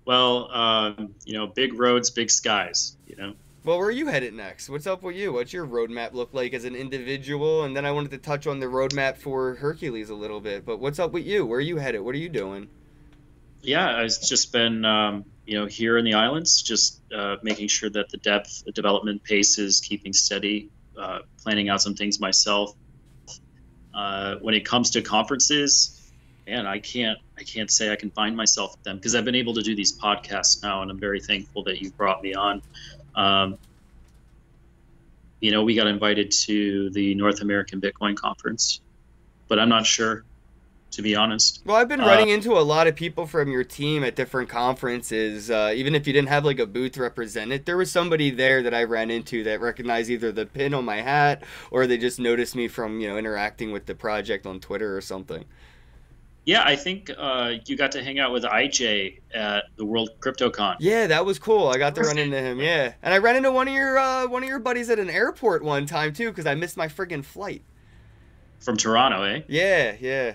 well, um, you know, big roads, big skies. You know. Well, where are you headed next? What's up with you? What's your roadmap look like as an individual? And then I wanted to touch on the roadmap for Hercules a little bit. But what's up with you? Where are you headed? What are you doing? Yeah, I've just been, um, you know, here in the islands, just uh, making sure that the depth the development pace is keeping steady, uh, planning out some things myself, Uh, when it comes to conferences, man, I can't I can't say I can find myself at them because I've been able to do these podcasts now, and I'm very thankful that you brought me on. Um, you know, we got invited to the North American Bitcoin Conference, but I'm not sure to be honest. Well, I've been uh, running into a lot of people from your team at different conferences. Uh, even if you didn't have like a booth represented, there was somebody there that I ran into that recognized either the pin on my hat or they just noticed me from you know interacting with the project on Twitter or something. Yeah, I think uh, you got to hang out with IJ at the World CryptoCon. Yeah, that was cool. I got to run into him. Yeah, and I ran into one of your uh, one of your buddies at an airport one time too because I missed my friggin' flight. From Toronto, eh? Yeah, yeah.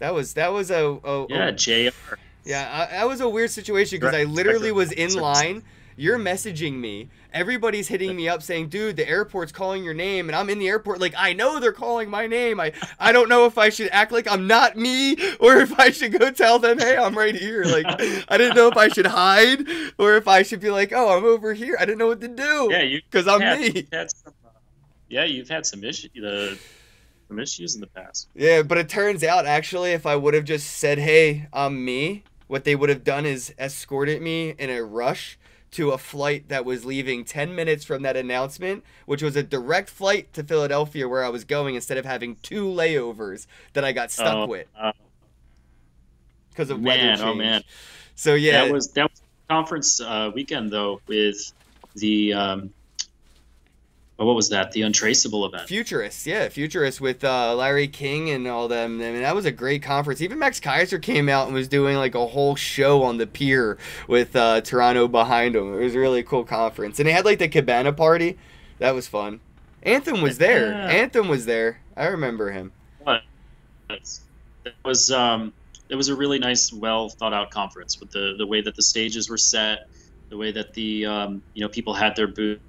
That was that was a, a yeah a, Jr. Yeah, I, that was a weird situation because I literally was in line. You're messaging me. Everybody's hitting me up saying, "Dude, the airport's calling your name," and I'm in the airport like I know they're calling my name. I I don't know if I should act like I'm not me or if I should go tell them, "Hey, I'm right here." Like I didn't know if I should hide or if I should be like, "Oh, I'm over here." I didn't know what to do. Yeah, you because I'm had, me. Some, uh, yeah, you've had some issues. The some issues in the past. Yeah, but it turns out actually, if I would have just said, "Hey, I'm me," what they would have done is escorted me in a rush to a flight that was leaving 10 minutes from that announcement, which was a direct flight to Philadelphia where I was going instead of having two layovers that I got stuck oh, with. Because uh, of man, weather change. Oh man. So yeah. That was that was conference uh, weekend though with the um, Oh, what was that? The Untraceable event. Futurists, yeah, Futurists with uh, Larry King and all them. I mean, that was a great conference. Even Max Keiser came out and was doing like a whole show on the pier with uh, Toronto behind him. It was a really cool conference, and they had like the cabana party. That was fun. Anthem was there. Yeah. Anthem was there. I remember him. What? It was um, it was a really nice, well thought out conference with the the way that the stages were set, the way that the um, you know people had their booths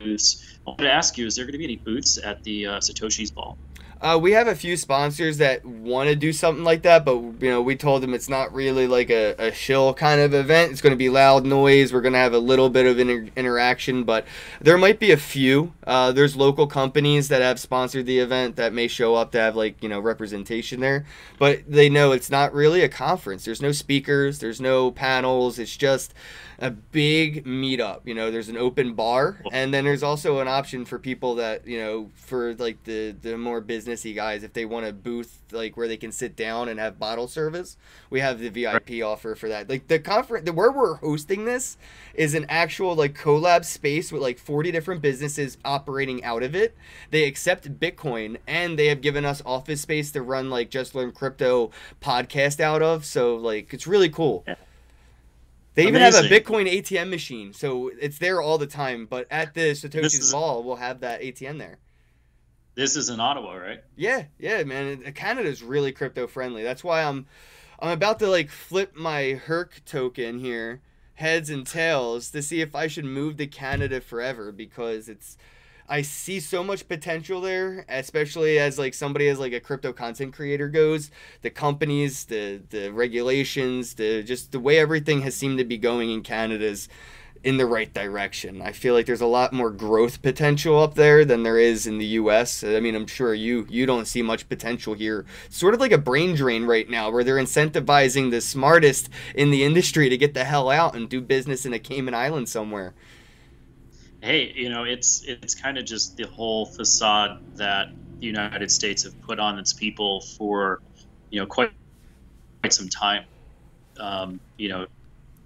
I wanted to ask you: Is there going to be any booths at the uh, Satoshi's Ball? Uh, we have a few sponsors that want to do something like that, but you know we told them it's not really like a, a shill kind of event. It's going to be loud noise. We're going to have a little bit of inter- interaction, but there might be a few. Uh, there's local companies that have sponsored the event that may show up to have like you know representation there, but they know it's not really a conference. There's no speakers. There's no panels. It's just a big meetup. You know, there's an open bar, and then there's also an option for people that you know, for like the the more businessy guys, if they want a booth like where they can sit down and have bottle service, we have the VIP offer for that. Like the conference, the, where we're hosting this is an actual like collab space with like 40 different businesses operating out of it. They accept Bitcoin, and they have given us office space to run like just learn crypto podcast out of. So like it's really cool. Yeah. They even Amazing. have a Bitcoin ATM machine, so it's there all the time. But at the Satoshi's Ball, we'll have that ATM there. This is in Ottawa, right? Yeah, yeah, man. Uh, Canada's really crypto friendly. That's why I'm, I'm about to like flip my Herc token here, heads and tails, to see if I should move to Canada forever because it's I see so much potential there, especially as like somebody as like a crypto content creator goes. The companies, the the regulations, the just the way everything has seemed to be going in Canada's in the right direction. I feel like there's a lot more growth potential up there than there is in the US. I mean, I'm sure you you don't see much potential here. sort of like a brain drain right now where they're incentivizing the smartest in the industry to get the hell out and do business in a Cayman Island somewhere hey, you know, it's it's kind of just the whole facade that the United States have put on its people for, you know, quite quite some time. Um, you know,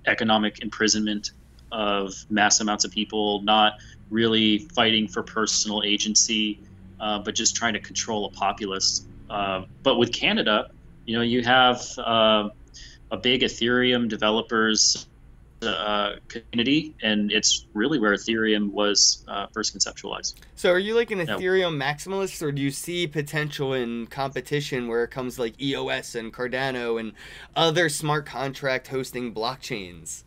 economic imprisonment of mass amounts of people, not really fighting for personal agency, uh, but just trying to control a populace. Uh, but with Canada, you know, you have uh, a big Ethereum developers uh, community, and it's really where Ethereum was uh, first conceptualized. So, are you like an Ethereum yeah. maximalist, or do you see potential in competition where it comes like EOS and Cardano and other smart contract hosting blockchains?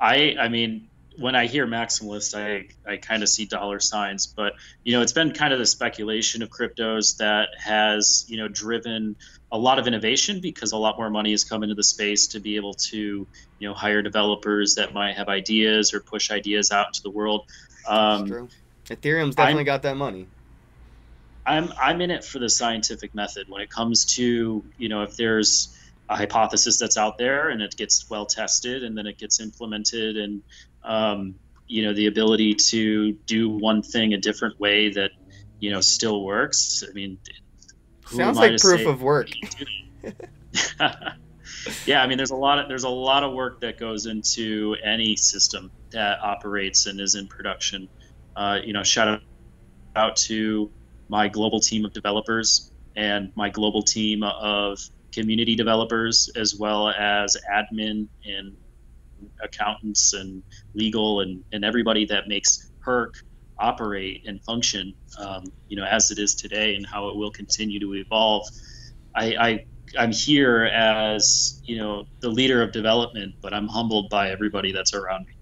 I, I mean, when I hear maximalist, I, I kind of see dollar signs, but you know, it's been kind of the speculation of cryptos that has you know driven a lot of innovation because a lot more money has come into the space to be able to you know hire developers that might have ideas or push ideas out into the world. Um, true. Ethereum's definitely I'm, got that money. I'm I'm in it for the scientific method when it comes to you know if there's a hypothesis that's out there and it gets well tested and then it gets implemented and um, you know the ability to do one thing a different way that you know still works. I mean, sounds like proof of work. yeah, I mean, there's a lot of there's a lot of work that goes into any system that operates and is in production. Uh, you know, shout out to my global team of developers and my global team of community developers, as well as admin and accountants and legal and, and everybody that makes Herc operate and function, um, you know, as it is today and how it will continue to evolve. I, I I'm here as you know the leader of development, but I'm humbled by everybody that's around me.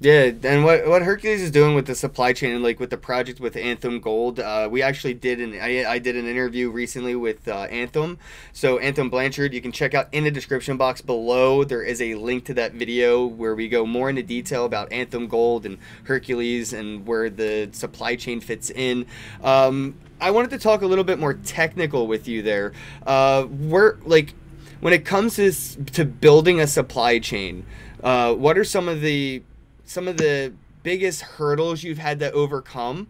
Yeah, and what what Hercules is doing with the supply chain like with the project with Anthem Gold, uh, we actually did an I, I did an interview recently with uh, Anthem. So Anthem Blanchard, you can check out in the description box below. There is a link to that video where we go more into detail about Anthem Gold and Hercules and where the supply chain fits in. Um, I wanted to talk a little bit more technical with you there. Uh, where like when it comes to to building a supply chain, uh, what are some of the some of the biggest hurdles you've had to overcome?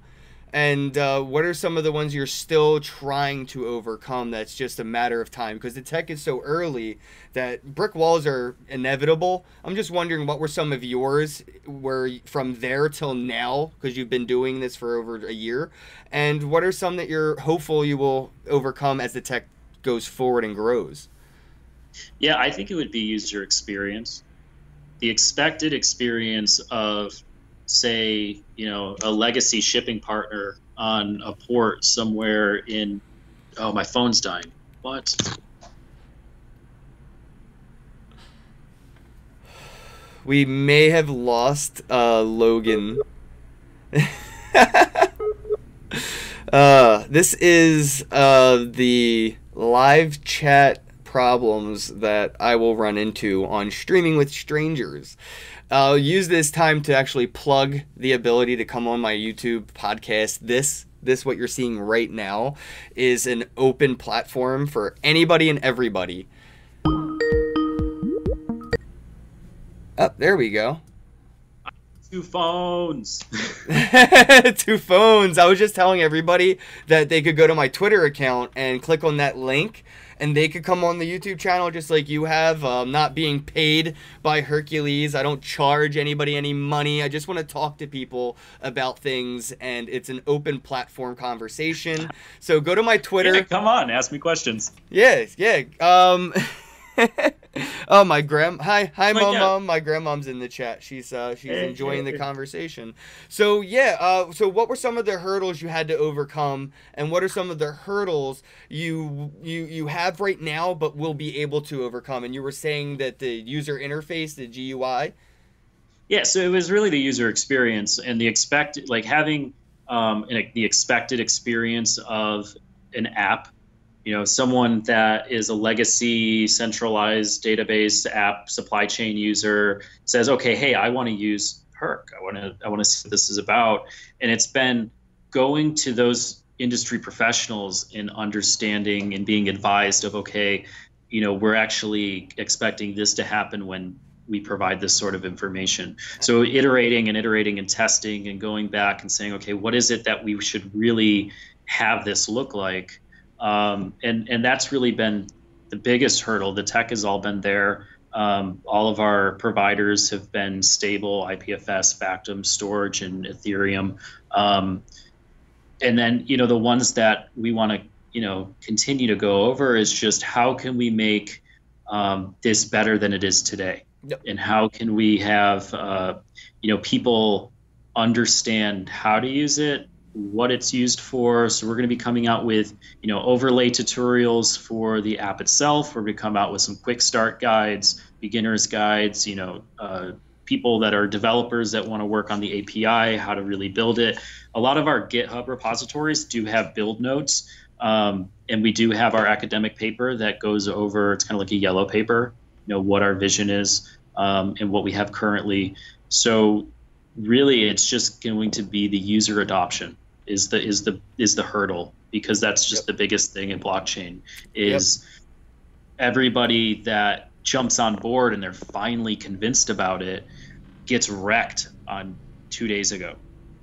And uh, what are some of the ones you're still trying to overcome that's just a matter of time? Because the tech is so early that brick walls are inevitable. I'm just wondering what were some of yours where from there till now? Because you've been doing this for over a year. And what are some that you're hopeful you will overcome as the tech goes forward and grows? Yeah i think it would be user experience the expected experience of say you know a legacy shipping partner on a port somewhere in oh my phone's dying. What? We may have lost uh, logan. Uh, this is uh, the live chat problems that I will run into on streaming with strangers. I'll use this time to actually plug the ability to come on my YouTube podcast. This this what you're seeing right now is an open platform for anybody and everybody. Oh, there we go. Two phones. Two phones. I was just telling everybody that they could go to my Twitter account and click on that link and they could come on the YouTube channel just like you have. Um, not being paid by Hercules. I don't charge anybody any money. I just want to talk to people about things, and it's an open platform conversation. So go to my Twitter. Yeah, come on, ask me questions. Yeah, yeah. Um, oh my grand hi hi oh mom mom. My grandmom's in the chat. She's uh she's enjoying the conversation. So yeah uh so what were some of the hurdles you had to overcome and what are some of the hurdles you you you have right now but will be able to overcome? And you were saying that the user interface the GUI yeah so it was really the user experience and the expect like having um, an, the expected experience of an app you know someone that is a legacy centralized database app supply chain user says okay hey i want to use herc i want to i want to see what this is about. And it's been going to those industry professionals and understanding and being advised of okay you know we're actually expecting this to happen when we provide this sort of information. So iterating and iterating and testing and going back and saying okay what is it that we should really have this look like um, and and that's really been the biggest hurdle. The tech has all been there. Um, all of our providers have been stable, IPFS, Factom, storage, and Ethereum. Um, and then you know the ones that we want to you know continue to go over is just how can we make um, this better than it is today, yep. and how can we have uh, you know people understand how to use it what it's used for. So we're going to be coming out with, you know, overlay tutorials for the app itself. We're going to come out with some quick start guides, beginners guides, you know, uh, people that are developers that want to work on the API, how to really build it. A lot of our GitHub repositories do have build notes. Um, and we do have our academic paper that goes over, it's kind of like a yellow paper, you know, what our vision is um, and what we have currently. So really it's just going to be the user adoption is the is the is the hurdle because that's just yep. the biggest thing in blockchain is yep. everybody that jumps on board and they're finally convinced about it gets wrecked on two days ago.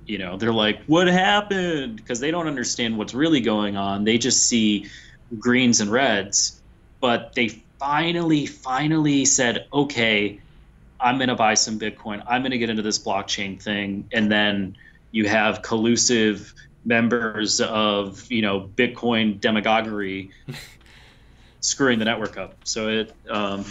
You know they're like what happened? Because they don't understand what's really going on. They just see greens and reds but they finally finally said okay i'm going to buy some bitcoin. I'm going to get into this blockchain thing. And then you have collusive members of you know bitcoin demagoguery screwing the network up. So it um,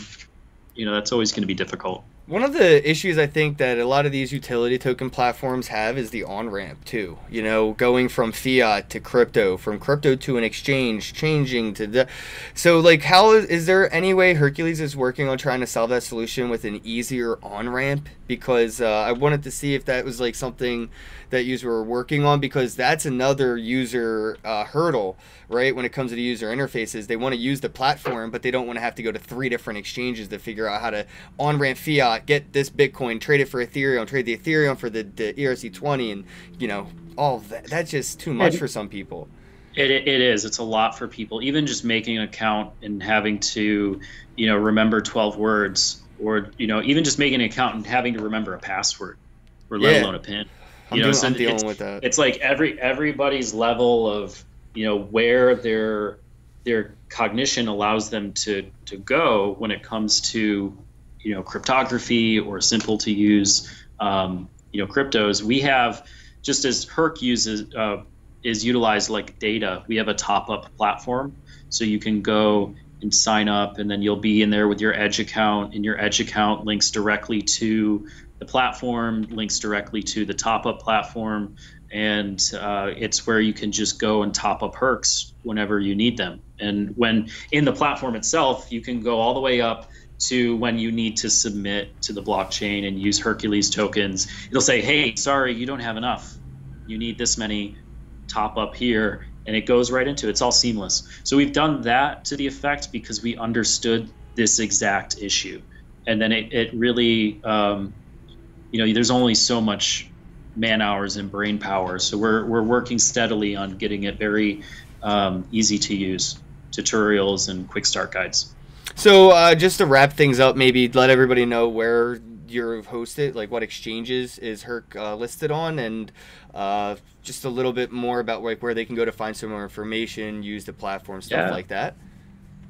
you know that's always going to be difficult one of the issues I think that a lot of these utility token platforms have is the on ramp too. You know, going from fiat to crypto, from crypto to an exchange, changing to the. So, like, how is, is there any way Hercules is working on trying to solve that solution with an easier on ramp? Because uh, I wanted to see if that was like something that you were working on because that's another user uh, hurdle, right? When it comes to the user interfaces, they want to use the platform, but they don't want to have to go to three different exchanges to figure out how to on ramp fiat, get this Bitcoin, trade it for Ethereum, trade the Ethereum for the, the ERC20, and you know all that. That's just too much for some people. It, it is. It's a lot for people. Even just making an account and having to, you know, remember 12 words, or you know, even just making an account and having to remember a password, or let yeah. alone a pin. I'm, you know, doing, so I'm dealing with that. It's like every everybody's level of you know where their their cognition allows them to to go when it comes to you know cryptography or simple to use um, you know cryptos. We have just as Herc uses uh, is utilized like data. We have a top up platform, so you can go and sign up, and then you'll be in there with your Edge account, and your Edge account links directly to the platform links directly to the top up platform and uh, it's where you can just go and top up hercs whenever you need them and when in the platform itself you can go all the way up to when you need to submit to the blockchain and use hercules tokens it'll say hey sorry you don't have enough you need this many top up here and it goes right into it. it's all seamless so we've done that to the effect because we understood this exact issue and then it, it really um, you know, there's only so much man hours and brain power. So we're, we're working steadily on getting it very um, easy to use tutorials and quick start guides. So uh, just to wrap things up, maybe let everybody know where you're hosted, like what exchanges is Herc uh, listed on, and uh, just a little bit more about like where they can go to find some more information, use the platform, stuff yeah. like that.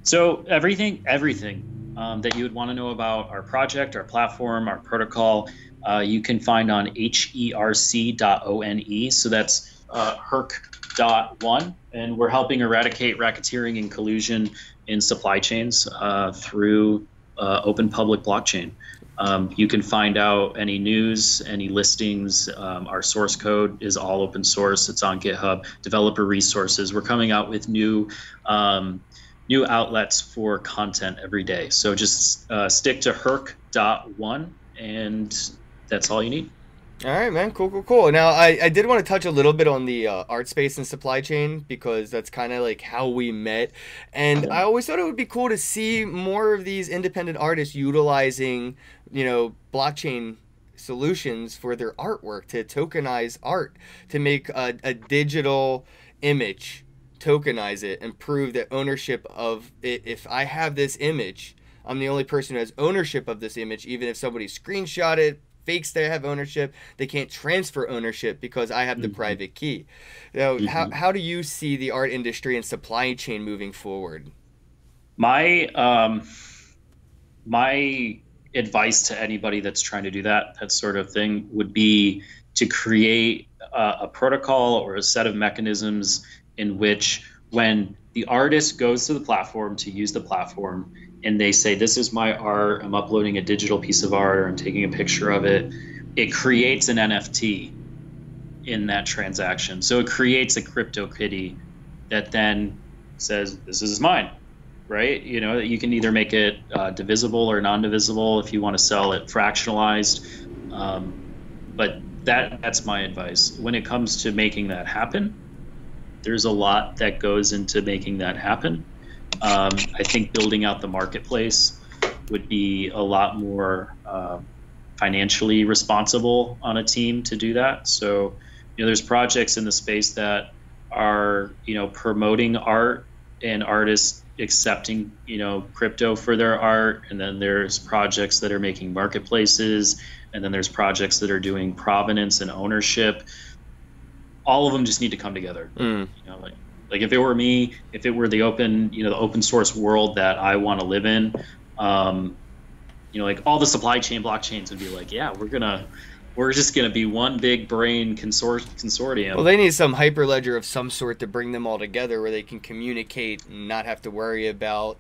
So everything, everything um, that you would want to know about our project, our platform, our protocol, uh, you can find on herc.one. So that's uh, herc.one. And we're helping eradicate racketeering and collusion in supply chains uh, through uh, open public blockchain. Um, you can find out any news, any listings. Um, our source code is all open source. It's on GitHub. Developer resources. We're coming out with new um, new outlets for content every day. So just uh, stick to herc.one and that's all you need. All right, man. Cool, cool, cool. Now, I, I did want to touch a little bit on the uh, art space and supply chain because that's kind of like how we met. And I always thought it would be cool to see more of these independent artists utilizing, you know, blockchain solutions for their artwork to tokenize art, to make a, a digital image, tokenize it, and prove that ownership of it. If I have this image, I'm the only person who has ownership of this image, even if somebody screenshot it, fakes they have ownership. They can't transfer ownership because I have the mm-hmm. private key. Now, mm-hmm. how, how do you see the art industry and supply chain moving forward? My um, my advice to anybody that's trying to do that that sort of thing would be to create a, a protocol or a set of mechanisms in which when the artist goes to the platform to use the platform and they say, This is my art, I'm uploading a digital piece of art, or I'm taking a picture of it, it creates an NFT in that transaction. So it creates a crypto kitty that then says, This is mine. Right? You know, you can either make it uh, divisible or non divisible if you want to sell it fractionalized. Um, but that that's my advice. When it comes to making that happen, there's a lot that goes into making that happen. Um, I think building out the marketplace would be a lot more uh, financially responsible on a team to do that. So you know, there's projects in the space that are you know promoting art and artists accepting you know crypto for their art and then there's projects that are making marketplaces and then there's projects that are doing provenance and ownership all of them just need to come together Mm. you know like like if it were me if it were the open you know the open source world that i want to live in um, you know like all the supply chain blockchains would be like yeah we're gonna we're just gonna be one big brain consort- consortium Well, they need some hyperledger of some sort to bring them all together where they can communicate and not have to worry about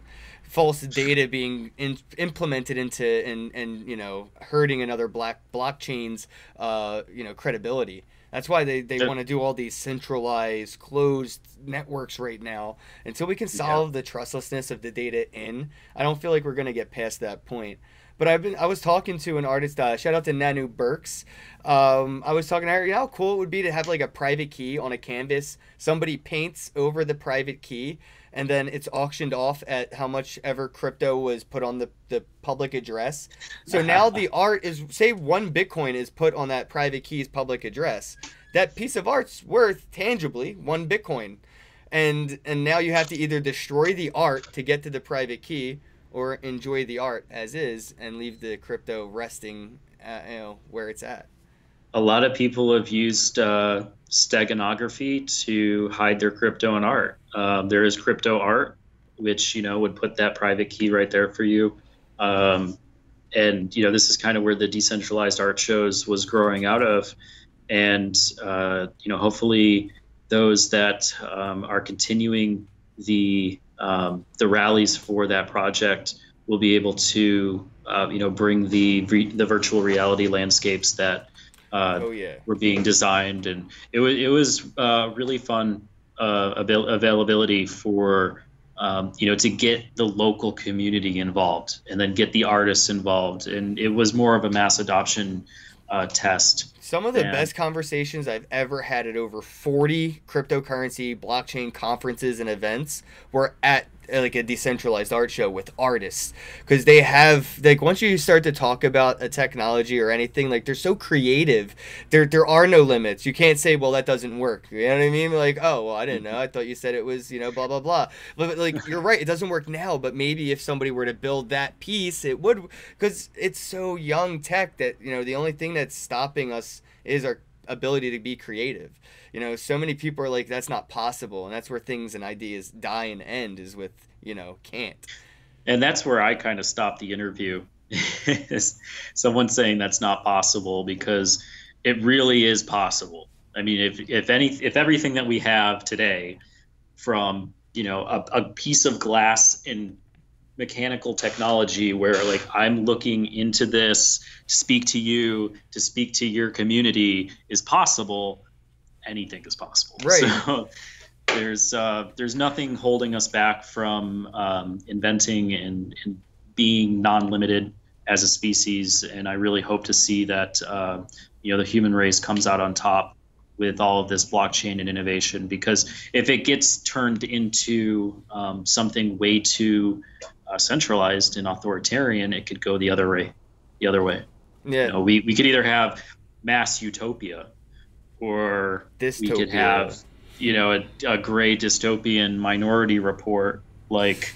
false data being in, implemented into and and you know hurting another black blockchain's uh, you know credibility. That's why they, they want to do all these centralized closed networks right now until we can solve the trustlessness of the data in. I don't feel like we're gonna get past that point. But I've been I was talking to an artist. Uh, shout out to Nanu Burks. Um, I was talking to her. You know how cool it would be to have like a private key on a canvas. Somebody paints over the private key, and then it's auctioned off at how much ever crypto was put on the the public address. So now the art is say one Bitcoin is put on that private key's public address. That piece of art's worth tangibly one Bitcoin, and and now you have to either destroy the art to get to the private key or enjoy the art as is and leave the crypto resting uh, you know where it's at a lot of people have used uh, steganography to hide their crypto and art. Um, there is crypto art, which you know would put that private key right there for you. Um, and you know this is kind of where the decentralized art shows was growing out of, and uh, you know hopefully those that um, are continuing the um, the rallies for that project will be able to uh, you know bring the the virtual reality landscapes that uh, oh yeah were being designed, and it was it was uh, really fun uh, avail- availability for um, you know to get the local community involved, and then get the artists involved, and it was more of a mass adoption uh, test. some of the Yeah. best conversations i've ever had at over 40 cryptocurrency blockchain conferences and events were at like a decentralized art show with artists. Because they have like once you start to talk about a technology or anything like they're so creative. There there are no limits. You can't say well that doesn't work. You know what i mean? Like oh well i didn't know. I thought you said it was you know blah blah blah. But like you're right it doesn't work now but maybe if somebody were to build that piece it would because it's so young tech that you know the only thing that's stopping us is our ability to be creative you know so many people are like that's not possible and that's where things and ideas die and end is with you know can't and that's where I kind of stopped the interview. is someone saying that's not possible because it really is possible. I mean, if if any if everything that we have today, from you know a, a piece of glass in mechanical technology where like I'm looking into this to speak to you to speak to your community is possible, anything is possible. Right. So, there's uh, there's nothing holding us back from um, inventing and, and being non-limited as a species, and I really hope to see that uh, you know the human race comes out on top with all of this blockchain and innovation. Because if it gets turned into um, something way too uh, centralized and authoritarian, it could go the other way. The other way. yeah You know, we we could either have mass utopia, or dystopia we could have you know a, a gray dystopian minority report like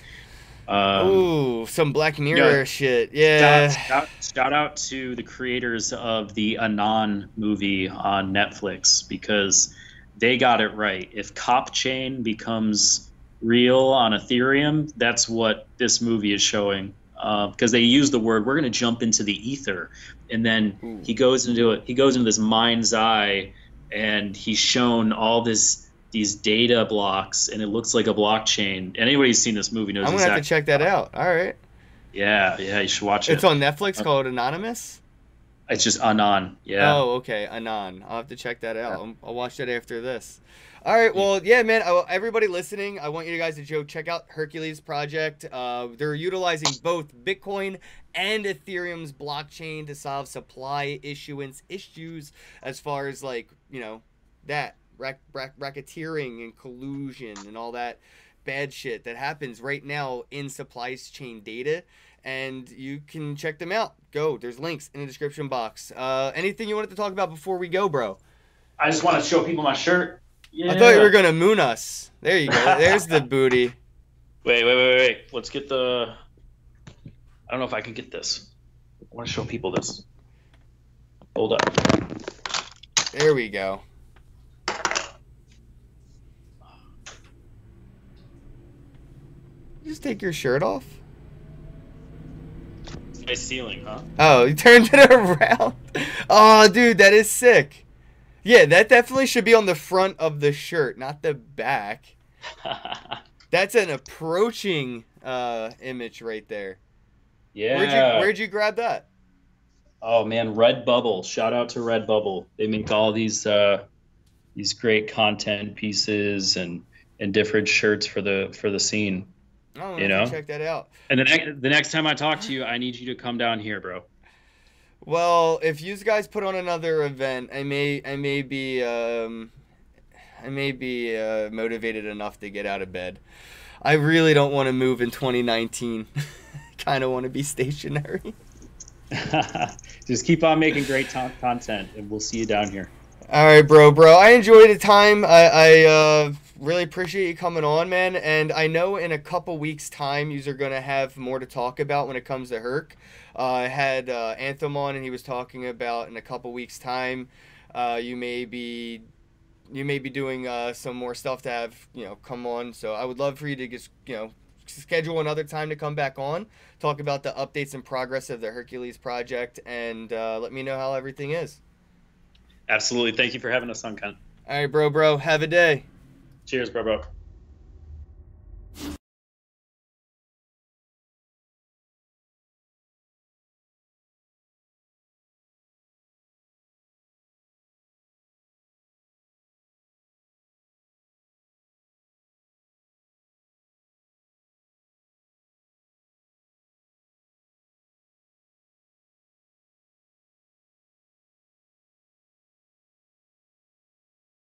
um, Ooh, some Black Mirror yeah. shit. Yeah. shout, shout, shout out to the creators of the anon movie on netflix because they got it right if cop chain becomes real on ethereum that's what this movie is showing uh, because they use the word we're going to jump into the ether and then Ooh. he goes into it he goes into this mind's eye and he's shown all this these data blocks and it looks like a blockchain anybody who's seen this movie knows I'm gonna have to check that out. All right. yeah yeah you should watch it It's on Netflix uh, called Anonymous. it's just anon yeah Oh, okay. Anon. I'll have to check that out. I'll- I'll watch that after this. All right. Well, yeah, man. I, everybody listening, I want you guys to go check out Hercules Project. Uh, they're utilizing both Bitcoin and Ethereum's blockchain to solve supply issuance issues as far as like you know that rack, rack, racketeering and collusion and all that bad shit that happens right now in supply chain data and you can check them out go there's links in the description box uh, anything you wanted to talk about before we go bro I just want to show people my shirt. Yeah. I thought you were gonna moon us. There you go. There's the booty. Wait, wait, wait, wait. Let's get the. I don't know if I can get this. I want to show people this. Hold up. There we go. Just take your shirt off. Nice ceiling, huh? Oh, you turned it around. Oh, dude, that is sick. Yeah, that definitely should be on the front of the shirt, not the back. That's an approaching uh, image right there. yeah. Where'd you Where'd you grab that? Oh man, Redbubble! Shout out to Redbubble. They make all these uh, these great content pieces and and different shirts for the for the scene. Oh, You know? check that out. And the next the next time I talk to you, I need you to come down here, bro. Well, if you guys put on another event, I may I may be um, I may be uh, motivated enough to get out of bed. I really don't want to move in 2019. kind of want to be stationary. Just keep on making great content, and we'll see you down here. All right, bro, bro. I enjoyed the time. I, I uh, really appreciate you coming on, man. And I know in a couple weeks' time, you are gonna have more to talk about when it comes to Herc. Uh, I had uh, Anthem on, and he was talking about in a couple weeks' time, uh, you may be, you may be doing uh, some more stuff to have you know come on. So I would love for you to just you know schedule another time to come back on, talk about the updates and progress of the Hercules project, and uh, let me know how everything is. Absolutely. Thank you for having us on, Kenn. All right, bro, bro. Have a day. Cheers, bro, bro.